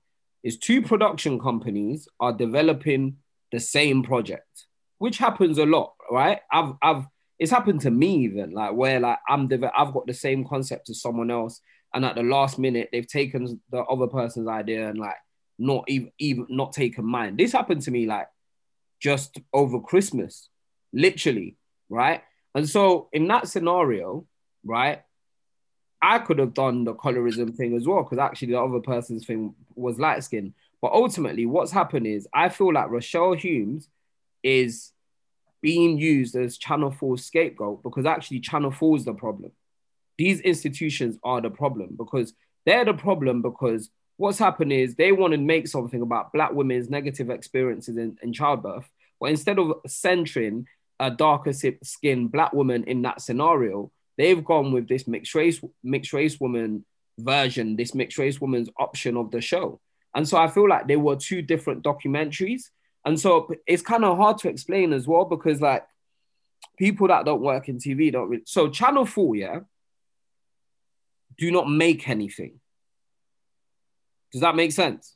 is two production companies are developing the same project, which happens a lot, right? I've I've it's happened to me even, like where like I'm deve- I've got the same concept as someone else, and at the last minute they've taken the other person's idea and like not even even not taken mine. This happened to me like just over Christmas, literally, right? And so in that scenario, right, I could have done the colorism thing as well because actually the other person's thing was light skin. But ultimately, what's happened is I feel like Rochelle Humes is being used as Channel 4's scapegoat because actually Channel 4 is the problem. These institutions are the problem because they're the problem because what's happened is they want to make something about black women's negative experiences in, in childbirth, but instead of centering a darker skinned black woman in that scenario, they've gone with this mixed race mixed race woman version, this mixed race woman's option of the show. And so I feel like they were two different documentaries. And so it's kind of hard to explain as well because like people that don't work in TV don't really so Channel 4, yeah, do not make anything. Does that make sense?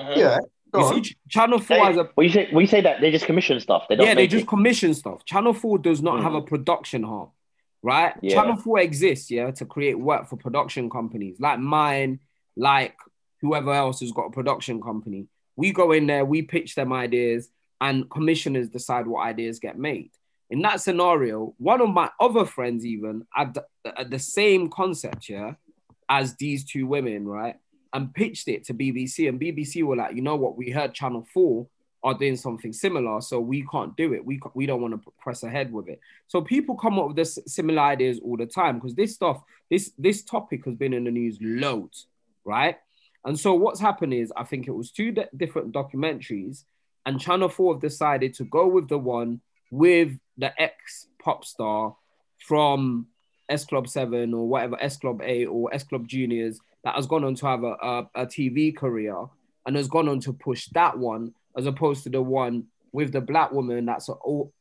yeah. Go You see, Channel 4 They, has a when you say when you say that they just commission stuff, they don't yeah, they just it. commission stuff. Channel 4 does not Mm. have a production arm, right? Yeah. Channel 4 exists, yeah, to create work for production companies like mine, like whoever else has got a production company. We go in there, we pitch them ideas, and commissioners decide what ideas get made. In that scenario, one of my other friends even had the, uh, the same concept, yeah, as these two women, right? And pitched it to BBC, and BBC were like, you know what? We heard Channel 4 are doing something similar, so we can't do it. We we don't want to press ahead with it. So people come up with this similar ideas all the time because this stuff, this this topic has been in the news loads, right? And so what's happened is I think it was two di- different documentaries, and Channel Four have decided to go with the one with the ex pop star from S Club Seven or whatever S Club Eight or S Club Juniors that has gone on to have a, a, a TV career and has gone on to push that one as opposed to the one with the black woman that's all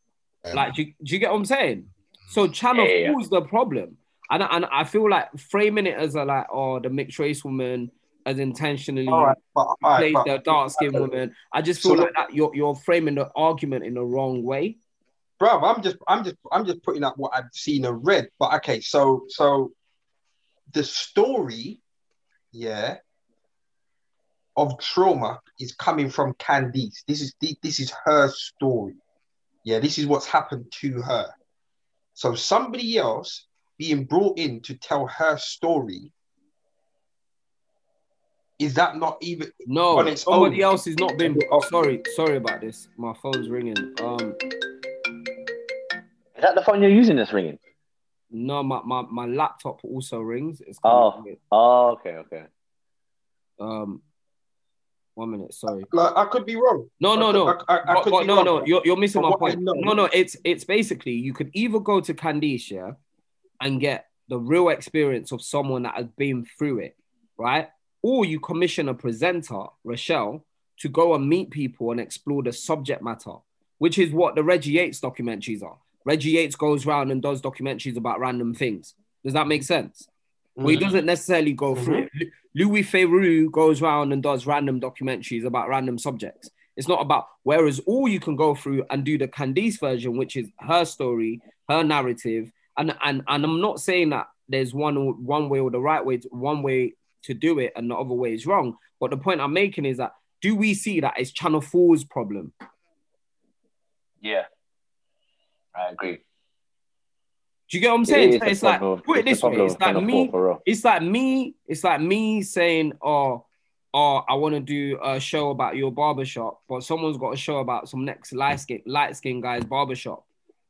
like do you, do you get what I'm saying? So Channel Yeah, yeah, yeah. Four is the problem, and I- and I feel like framing it as a like oh the mixed race woman as intentionally All right, but, all right, plays but- the dark skinned woman. I just feel the- like that you're you're framing the argument in the wrong way. bro, I'm just, I'm just, I'm just putting up what I've seen and read. But okay, so, so the story, yeah, of trauma is coming from Candice. This is this is her story. Yeah, this is what's happened to her. So somebody else being brought in to tell her story. Is that not even No, on its somebody own? else is not been. Oh, sorry, sorry about this. My phone's ringing. Um, Is that the phone you're using that's ringing? no, my my, my laptop also rings. It's Oh. Oh, okay, okay. Um, one minute. Sorry. like I could be wrong. No, no, no. could- I, I But, could but no, wrong. no, you're, you're missing But my point. No, no, it's it's basically you could either go to Candice, yeah, and get the real experience of someone that has been through it, right? Or you commission a presenter, Rochelle, to go and meet people and explore the subject matter, which is what the Reggie Yates documentaries are. Reggie Yates goes around and does documentaries about random things. Does that make sense? Well, he Mhm. doesn't necessarily go through it. Lu- Louis Theroux goes around and does random documentaries about random subjects. It's not about, whereas all you can go through and do the Candice version, which is her story, her narrative. And, and, and I'm not saying that there's one, one way or the right way, to, one way to do it and the other way is wrong. But the point I'm making is that do we see that it's Channel 4's problem? Yeah. I agree. Do you get what I'm saying? It it's like, problem- put it it's this way, it's like me, 4 for real. it's like me, it's like me saying, oh, oh, I want to do a show about your barbershop, but someone's got a show about some next light skin, light skin guy's barbershop.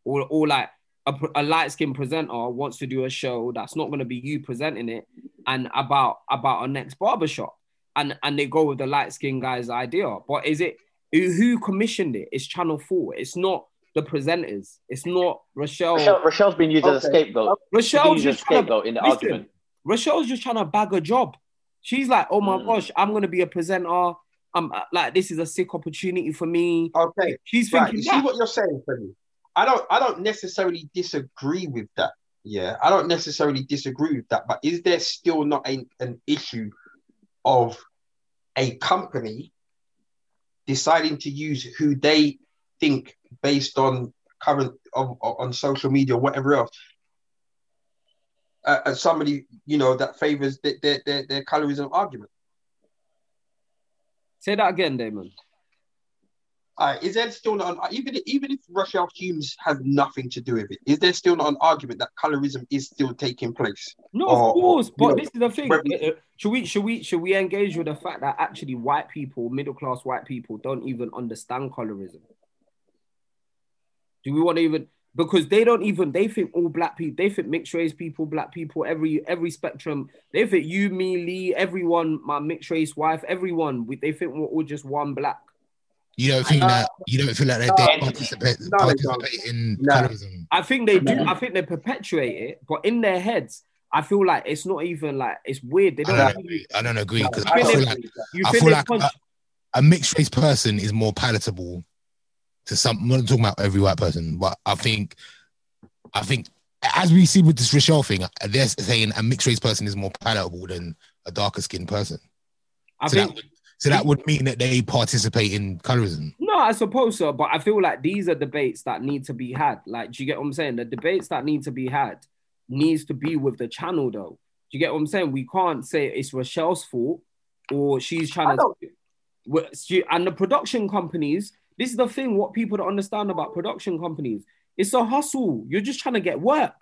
Or, or like a, a light skin presenter wants to do a show that's not going to be you presenting it and about about a next barbershop. And and they go with the light skin guy's idea. But is it who who commissioned it? It's Channel 4. It's not the presenters. It's not Rochelle. Rochelle, Rochelle's been used as a scapegoat. Rochelle's used as a just trying to scapegoat in the listen, argument. Rochelle's just trying to bag a job. She's like, oh my Mm. gosh, I'm gonna be a presenter. I'm uh, like, this is a sick opportunity for me. Okay, She's right. thinking You see what you're saying, Freddie? I don't, I don't necessarily disagree with that. Yeah, I don't necessarily disagree with that. But is there still not a, an issue of a company deciding to use who they think based on current of, on social media, or whatever else, uh, as somebody you know that favors their their, their, their colorism argument? Say that again, Damon. Uh, is there still not an, even even if Rochelle Humes has nothing to do with it? Is there still not an argument that colorism is still taking place? No, Or- of course, but know, this is the thing. where- Uh, Should we should we should we engage with the fact that actually white people, middle class white people, don't even understand colorism? Do we want to even because they don't even they think all black people, they think mixed race people, black people, every every spectrum, they think you, me, Lee, everyone, my mixed race wife, everyone, we, they think we're all just one black. You don't think Uh, that you don't feel like they, no, they participate no, they participate in No. colorism. I think they do. I think they perpetuate it, but in their heads, I feel like it's not even like it's weird. They I don't. don't agree. I don't agree because I I feel like you I feel like a, a mixed race person is more palatable to some. I'm not talking about every white person, but I think, I think as we see with this Rochelle thing, they're saying a mixed race person is more palatable than a darker skinned person. I so think that would, so that would mean that they participate in colorism. No, I suppose so, but I feel like these are debates that need to be had. Like, do you get what I'm saying? The debates that need to be had needs to be with the channel, though. Do you get what I'm saying? We can't say it's Rochelle's fault or she's trying to. And the production companies, this is the thing. What people don't understand about production companies, it's a hustle. You're just trying to get work.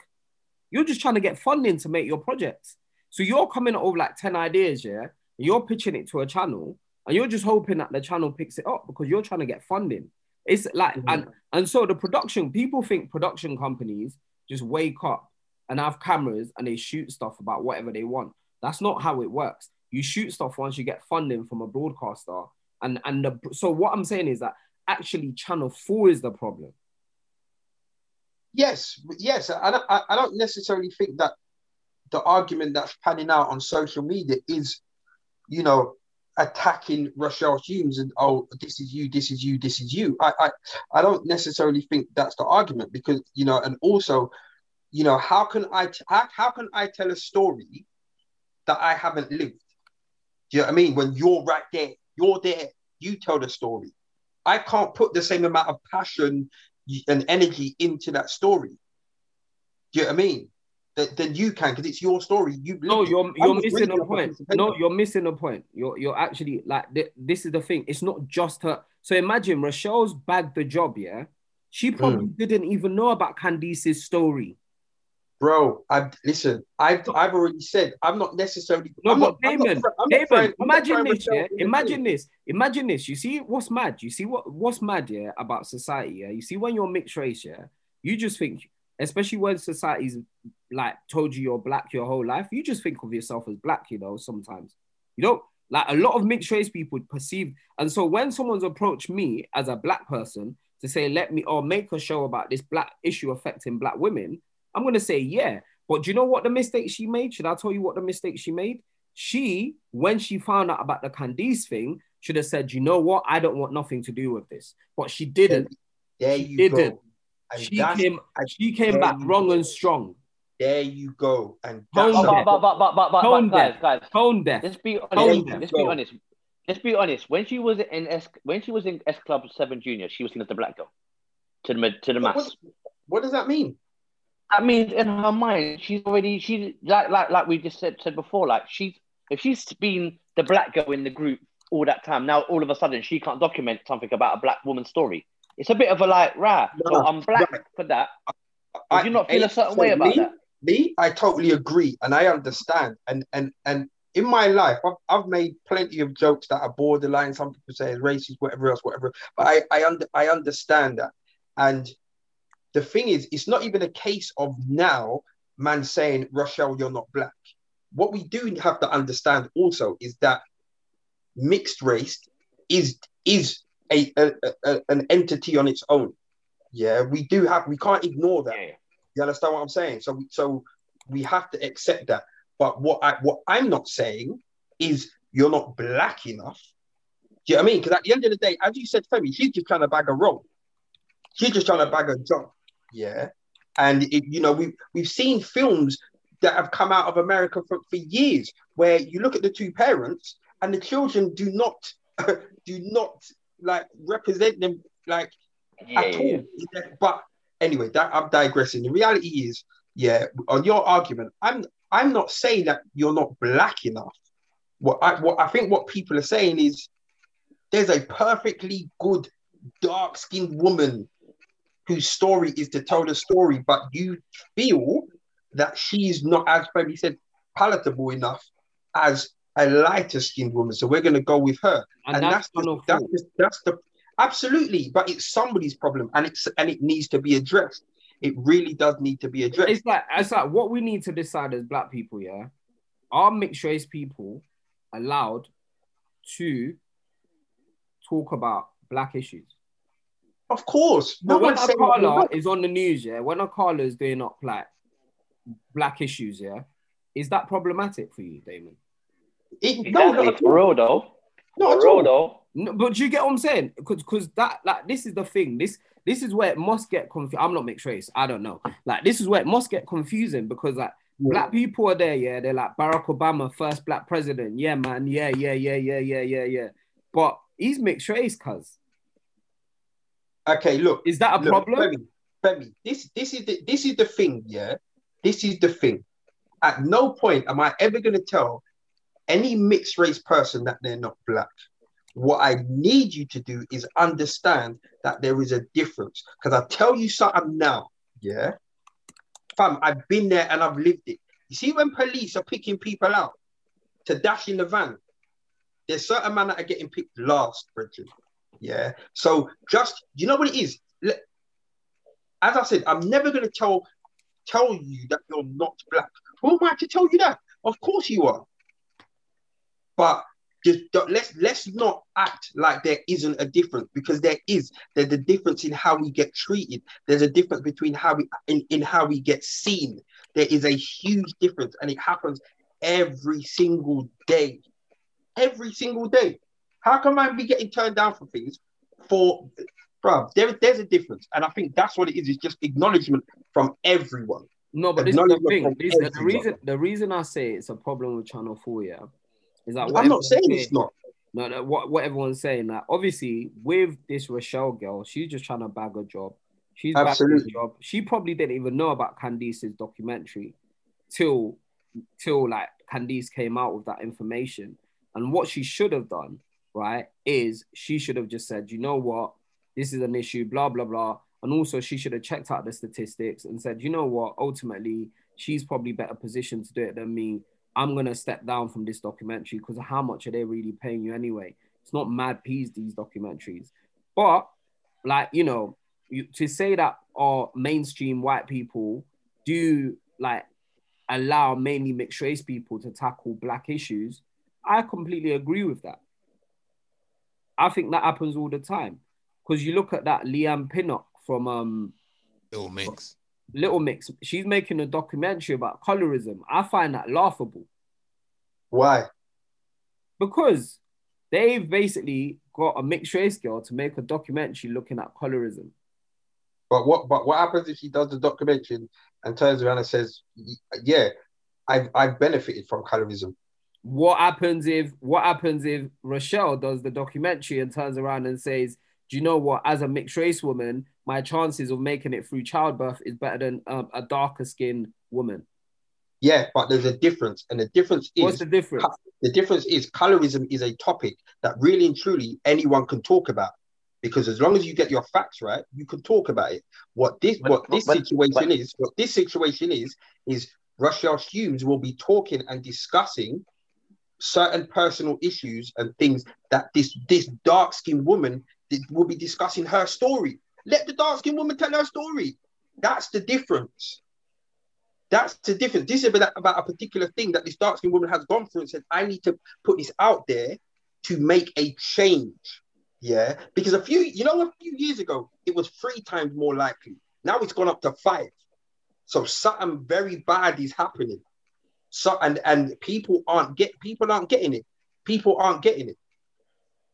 You're just trying to get funding to make your projects. So you're coming up with like ten ideas, yeah. You're pitching it to a channel, and you're just hoping that the channel picks it up because you're trying to get funding. It's like Mhm. and and so the production people think production companies just wake up and have cameras and they shoot stuff about whatever they want. That's not how it works. You shoot stuff once you get funding from a broadcaster, and and the, so what I'm saying is that actually Channel Four is the problem. Yes, yes. I don't, I, I don't necessarily think that the argument that's panning out on social media is, you know, attacking Rochelle Humes and oh, this is you, this is you, this is you. I, I, I don't necessarily think that's the argument because you know, and also, you know, how can I t- how, how can I tell a story that I haven't lived? Do you know what I mean? When you're right there, you're there, you tell the story. I can't put the same amount of passion and energy into that story. Do you know what I mean? That then you can because it's your story. You no, you're you're missing a point. No, you're missing a point. You're you're actually like th- this is the thing. It's not just her. So imagine Rochelle's bagged the job. Yeah, she probably mm. didn't even know about Candice's story. Bro, I listen. I've I've already said I'm not necessarily. No, I'm but not, Damon, Damon, trying, imagine this. Yeah, imagine this. Imagine this. You see what's mad? You see what what's mad? Yeah, about society. Yeah, you see when you're mixed race. Yeah, you just think, especially when society's like told you you're black your whole life, you just think of yourself as black. You know, sometimes you don't like a lot of mixed race people perceive. And so when someone's approached me as a black person to say, let me or make a show about this black issue affecting black women I'm going to say, yeah. But do you know what the mistake she made? Should I tell you what the mistake she made? She, when she found out about the Candice thing, should have said, you know what? I don't want nothing to do with this. But she didn't. There you didn't. go. And she came, she came back wrong and strong. There you go. And tone but, but, but, but, but, but, tone guys, guys, tone deaf. Let's be honest. Let's be honest. Let's be honest. When she was in S, when she was in S Club Seven Junior, she was seen as the black girl to the to the mass. What, what does that mean? that means in her mind she's already she's like like like we just said said before like she's if she's been the black girl in the group all that time now all of a sudden she can't document something about a black woman's story it's a bit of a like rah no, so i'm black right. for that I, do you not feel I, a certain way about me, that me i totally agree and i understand and and and in my life I've, I've made plenty of jokes that are borderline some people say is racist whatever else whatever but i i, under, I understand that and the thing is, it's not even a case of now man saying, Rochelle, you're not black. What we do have to understand also is that mixed race is is a, a, a, an entity on its own. Yeah, we do have we can't ignore that. You understand what I'm saying? So so we have to accept that. But what I what I'm not saying is you're not black enough. Do you know what I mean? Because at the end of the day, as you said, Femi, she's just trying to bag a roll. She's just trying to bag a job yeah. And it, you know, we've we've seen films that have come out of America for, for years where you look at the two parents and the children do not do not like represent them like yeah, at all. Yeah. But anyway, that I'm digressing. The reality is, yeah, on your argument, I'm I'm not saying that you're not black enough. What I what I think what people are saying is there's a perfectly good dark skinned woman whose story is to tell the story, but you feel that she's not, as Femi said, palatable enough as a lighter skinned woman. So we're going to go with her. And, and that's, that's, the, that's, the, that's the absolutely, but it's somebody's problem and it's and it needs to be addressed. It really does need to be addressed. It's like it's like what we need to decide as black people, yeah. Are mixed race people allowed to talk about black issues? Of course. No when Akala is on the news, yeah, when Akala is doing up like black issues, yeah, is that problematic for you, Damon? It, exactly. No, for real though. Not for real though. No, but do you get what I'm saying? Because that like this is the thing. This this is where it must get confused. I'm not mixed race. I don't know. Like this is where it must get confusing because like yeah. black people are there. Yeah, they're like Barack Obama, first black president. Yeah, man. Yeah, yeah, yeah, yeah, yeah, yeah, yeah. But he's mixed race, cuz. Okay, look. Is that a look, problem? Femi, Femi, this this is the this is the thing, yeah. This is the thing. At no point am I ever gonna tell any mixed race person that they're not black. What I need you to do is understand that there is a difference. Because I tell you something now, yeah. Fam, I've been there and I've lived it. You see, when police are picking people out to dash in the van, there's certain men that are getting picked last, Bridget. Yeah. So just you know what it is. As I said, I'm never gonna tell tell you that you're not black. Who am I to tell you that? Of course you are. But just let's let's not act like there isn't a difference because there is. There's a difference in how we get treated. There's a difference between how we in, in how we get seen. There is a huge difference, and it happens every single day. Every single day. How come I be getting turned down for things? For bro, there, there's a difference, and I think that's what it is. It's just acknowledgement from everyone. No, but this is the thing. This, the reason the reason I say it's a problem with Channel Four, yeah, is that I'm not saying it's not. No, no, what, what everyone's saying that like, obviously with this Rochelle girl, she's just trying to bag a job. She's back Absolutely. job. She probably didn't even know about Candice's documentary till till like Candice came out with that information. And what she should have done, right, is she should have just said, you know what, this is an issue, blah blah blah. And also she should have checked out the statistics and said, you know what, ultimately she's probably better positioned to do it than me. I'm gonna step down from this documentary because how much are they really paying you anyway? It's not mad peas these documentaries, but like you know, you, to say that our mainstream white people do like allow mainly mixed race people to tackle black issues, I completely agree with that. I think that happens all the time because you look at that Leigh-Anne Pinnock from um mix. Little Mix, she's making a documentary about colorism. I find that laughable Why? because they've basically got a mixed race girl to make a documentary looking at colorism. But what but what happens if she does the documentary and turns around and says, "Yeah, I've I've benefited from colorism." What happens if what happens if Rochelle does the documentary and turns around and says, "Do you know what? As a mixed race woman, my chances of making it through childbirth is better than um, a darker skinned woman." Yeah, but there's a difference, and the difference is What's the difference? the difference is colorism is a topic that really and truly anyone can talk about because as long as you get your facts right, you can talk about it. What this But- what this but- situation but- is, what this situation is, is Rochelle Humes will be talking and discussing certain personal issues and things that this this dark skinned woman th- will be discussing her story. Let the dark skinned woman tell her story. That's the difference. That's the difference. This is about, a particular thing that this dark skinned woman has gone through and said, I need to put this out there to make a change. Yeah. Because a few, you know, a few years ago, it was three times more likely. Now it's gone up to five. So something very bad is happening. So and and people aren't get people aren't getting it. People aren't getting it.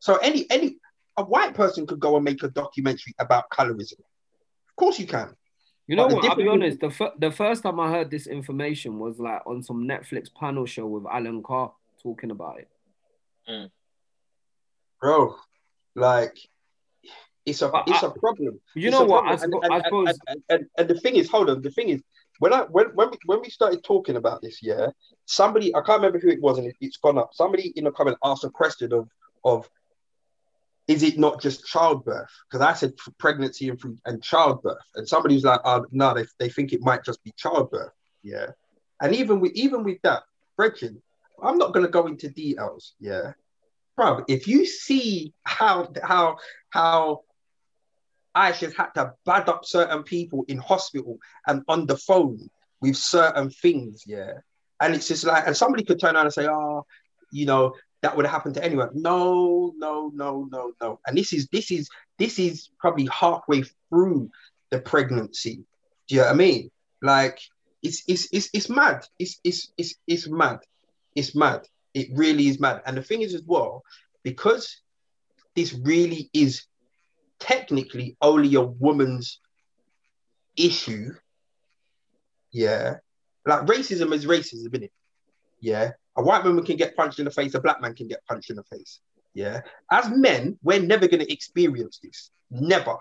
So any any a white person could go and make a documentary about colorism. Of course you can. You know But the what? I'll be honest. The fir- the first time I heard this information was like on some Netflix panel show with Alan Carr talking about it. Mm. bro. Like, it's a But it's I- a problem. You It's know what? I, problem. spo- and, I and- suppose and, and, and, and the thing is, hold on. The thing is, when I when when we, when we started talking about this, yeah, somebody I can't remember who it was, and it, it's gone up. Somebody in the comment asked a question of of is it not just childbirth? Because I said pregnancy and and childbirth, and somebody was like, oh, no, they, they think it might just be childbirth. Yeah, and even with even with that, Brechin, I'm not going to go into details. Yeah, bro, if you see how how how Aisha's had to bad up certain people in hospital and on the phone with certain things, yeah, and it's just like, and somebody could turn around and say, oh, you know, that would happen to anyone. No, no, no, no, no. And this is this is this is probably halfway through the pregnancy. Do you know what I mean? Like it's it's it's it's mad. It's it's it's it's mad. It's mad. It really is mad. And the thing is as well, because this really is technically only a woman's issue. Yeah. Like racism is racism, isn't it? Yeah. A white woman can get punched in the face, a black man can get punched in the face. Yeah. As men, we're never going to experience this. Never.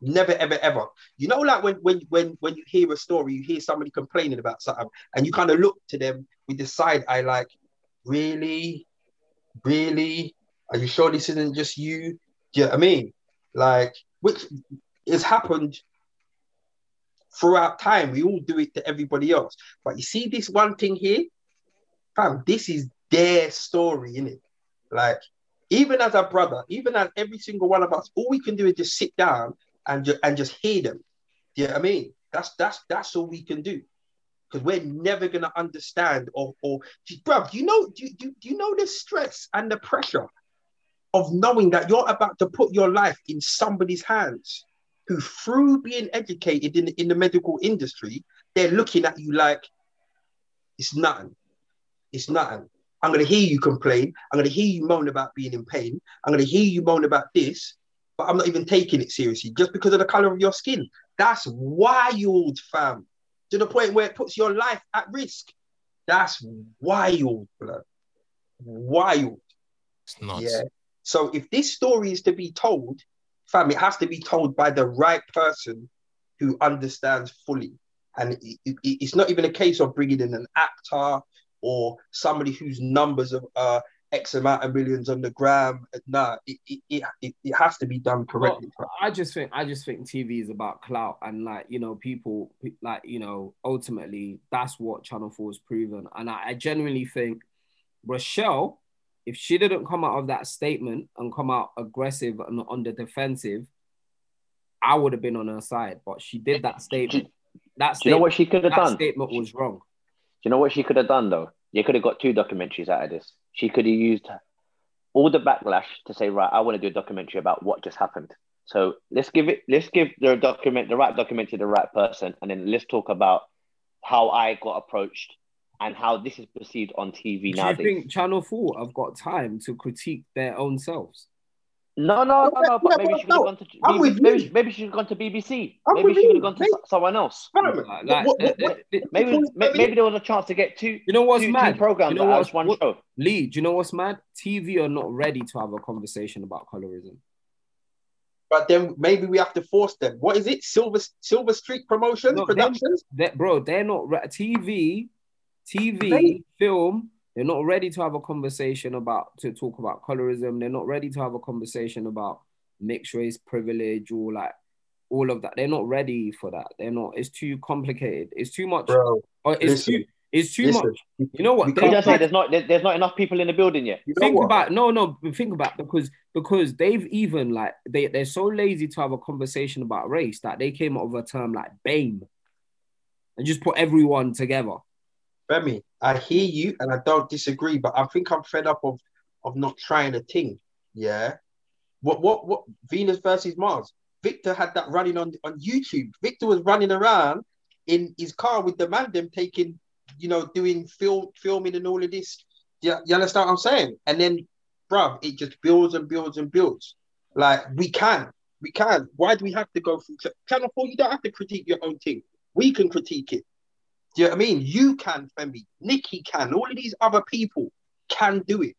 Never, ever, ever. You know, like when when when when you hear a story, you hear somebody complaining about something, and you kind of look to them with the side eye, like, really, really, are you sure this isn't just you? Do you know what I mean? Like, which has happened throughout time. We all do it to everybody else. But you see this one thing here, fam, this is their story, innit? Like, even as a brother, even as every single one of us, all we can do is just sit down and, ju- and just hear them. Do you know what I mean? That's that's that's all we can do. Because we're never gonna understand or or bro, do you know do, do, do you know the stress and the pressure of knowing that you're about to put your life in somebody's hands who through being educated in, in the medical industry, they're looking at you like it's nothing. It's nothing. I'm gonna hear you complain. I'm gonna hear you moan about being in pain. I'm gonna hear you moan about this, but I'm not even taking it seriously just because of the color of your skin. That's wild, fam. To the point where it puts your life at risk. That's wild, blood. Wild. It's nuts. Yeah. So if this story is to be told, fam, it has to be told by the right person who understands fully. And it, it, it's not even a case of bringing in an actor or somebody whose numbers of uh, X amount of millions on the gram. Nah, it, it, it, it has to be done correctly. Well, I just think I just think TV is about clout and like you know people like you know ultimately that's what Channel Four has proven. And I, I genuinely think Rochelle, if she didn't come out of that statement and come out aggressive and on the defensive, I would have been on her side. But she did that statement. That Do you know what she could have done? that done? statement was wrong. Do you know what she could have done though? You could have got two documentaries out of this. She could have used all the backlash to say, right, I want to do a documentary about what just happened. So let's give it, let's give the document, the right document to the right person, and then let's talk about how I got approached and how this is perceived on TV now. Do you think Channel Four have got time to critique their own selves? No, no, no, no. But maybe she could have gone to I'm with maybe, you. maybe she should have gone to BBC. I'm maybe she could have gone to Maybe- someone else. Like, like, what- what- what- Maybe, Because- maybe, maybe there was a chance to get two, You know what's two, two mad? programs You know what's- one what- show. Lee, do you know what's mad? TV are not ready to have a conversation about colorism. But then maybe we have to force them. What is it? Silver Silver Street Promotions No, Productions. That bro, they're not re- TV, TV, They- film. They're not ready to have a conversation about to talk about colorism. They're not ready to have a conversation about mixed race privilege or like all of that. They're not ready for that. They're not. It's too complicated. It's too much. Bro, or it's listen, too. It's too listen. much. You know what? We They- He say there's not there's not enough people in the building yet. You know think what? about no no think about because because they've even like they they're so lazy to have a conversation about race that they came up with a term like BAME and just put everyone together. Femi, I hear you and I don't disagree, but I think I'm fed up of of not trying a thing. Yeah. What what what Venus versus Mars? Victor had that running on on YouTube. Victor was running around in his car with the man them taking, you know, doing film filming and all of this. You, you understand what I'm saying? And then, bruv, it just builds and builds and builds. Like we can, we can. Why do we have to go through Channel 4? You don't have to critique your own thing. We can critique it. Do you know what I mean? You can, Femi. Nikki can. All of these other people can do it.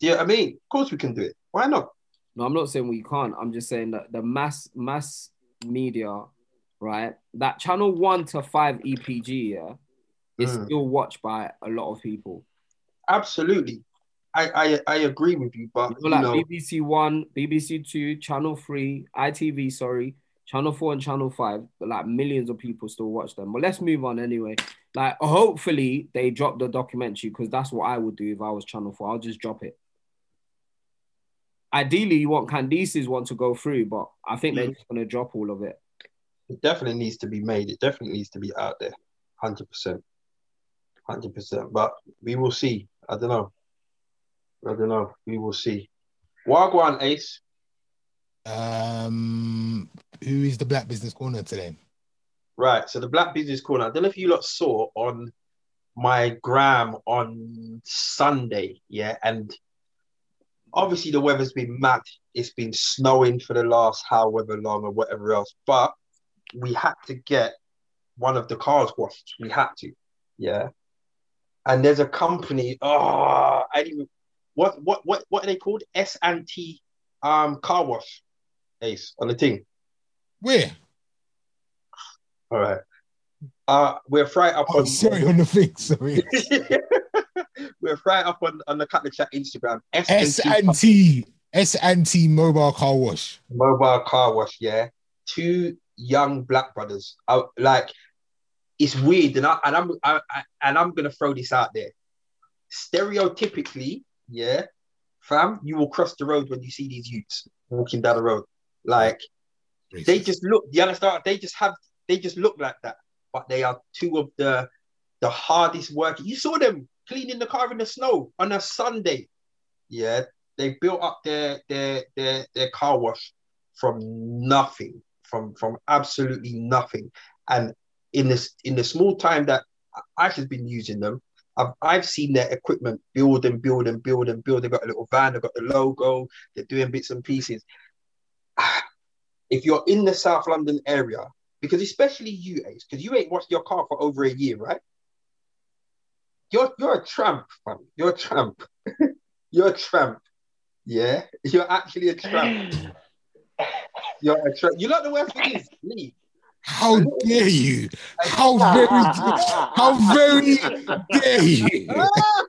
Do you know what I mean? Of course we can do it. Why not? No, I'm not saying we can't. I'm just saying that the mass mass media, right? That channel one to five EPG, yeah, is Mm. still watched by a lot of people. Absolutely. I, I I agree with you, but You know, like BBC One, BBC Two, Channel Three, ITV, sorry, Channel Four and Channel Five. But like millions of people still watch them. But let's move on anyway. Like, hopefully they drop the documentary because that's what I would do if I was Channel Four. I'll just drop it. Ideally, you want Candice's one to go through, but I think they're just gonna drop all of it. it definitely needs to be made. It definitely needs to be out there. Hundred percent. Hundred percent. But we will see. I don't know. I don't know. We will see. Wagwan Ace. Um, who is the Black Business Corner today? Right. So the Black Business Corner. I don't know if you lot saw on my gram on Sunday. Yeah. And obviously the weather's been mad. It's been snowing for the last however long or whatever else. But we had to get one of the cars washed. We had to. Yeah. And there's a company. Oh, I didn't what what what what are they called? S and T um car wash. Ace on the thing. Where? All right. Uh, we're right up Oh, on. sorry, on the thing. Sorry. we're right up on on the Cut the Chat Instagram. S and T S and T Mobile Car Wash. mobile car wash. Yeah, two young black brothers. I, like, it's weird, and I and I'm I, I, and I'm gonna throw this out there. Stereotypically, yeah, fam, you will cross the road when you see these youths walking down the road. Like, they just look. You understand? They just have. They just look like that, but they are two of the the hardest working. You saw them cleaning the car in the snow on a Sunday. Yeah, they built up their their their their car wash from nothing, from from absolutely nothing. And in this in the small time that I've just been using them, I've I've seen their equipment build and build and build and build. They've got a little van, they've got the logo, they're doing bits and pieces. If you're in the South London area, because especially you, Ace, because you ain't washed your car for over a year, right? You're you're a tramp, fam. You're a tramp. you're a tramp. Yeah, you're actually a tramp. You're a tramp. You know what the worst thing is, Lee. How dare you? How very, how very dare you? Ah!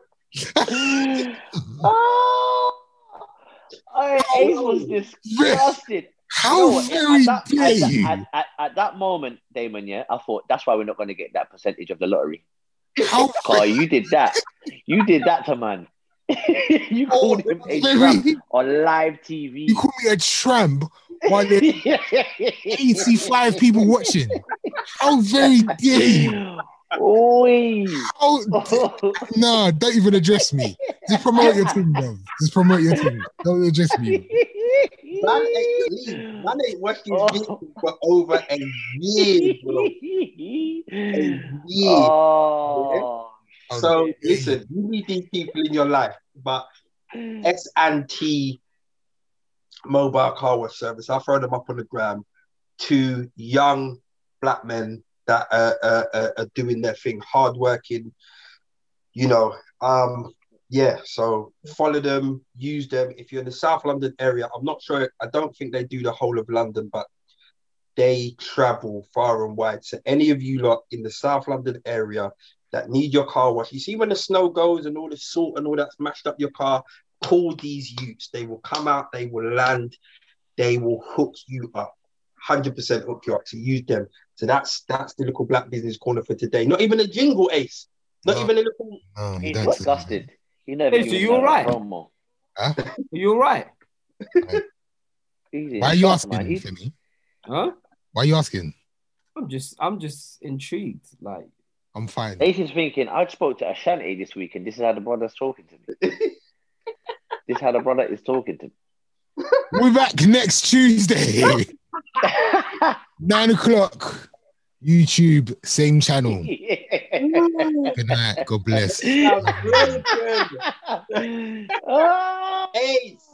oh, I, Ace was disgusted. How very at that, dare at, that- you? at, at, at that moment, Damon, yeah, I thought that's why we're not going to get that percentage of the lottery. How Carl, you did that. You did that to man. you oh, called him a tramp on live TV. you called me a tramp while there's 85 people watching. How very dare you? Oi. How, no, don't even address me. Just promote your team, bro. Just promote your team. Don't address me. Man ain't, Lee, man ain't watched his video for over a year, bro. A year. oh, So Okay. listen, you need these people in your life, but S and T mobile car wash service. I'll throw them up on the gram. Two young black men that uh, uh, uh, are doing their thing, hardworking. You know, um, yeah. So follow them, use them. If you're in the South London area, I'm not sure. I don't think they do the whole of London, but they travel far and wide. So any of you lot in the South London area that need your car wash. You see when the snow goes and all the salt and all that's mashed up your car, call these youths. They will come out, they will land, they will hook you up. 100% hook you up to use them. So that's that's the little black business corner for today. Not even a jingle ace. Not No. even a little No, he's don't do that. disgusted. He never. Hey, so you done a alright? promo. Huh? Are you all right? He's in Why are you shock, asking, man. He's- Femi? Huh? Why are you asking? I'm just, I'm just intrigued. Like, I'm fine. Ace is thinking, I spoke to Ashanti this week, and this is how the brother's talking to me. this is how the brother is talking to me. We're back next Tuesday, nine o'clock. YouTube, same channel. Good night. God bless. Sounds really good. Ah. Ace.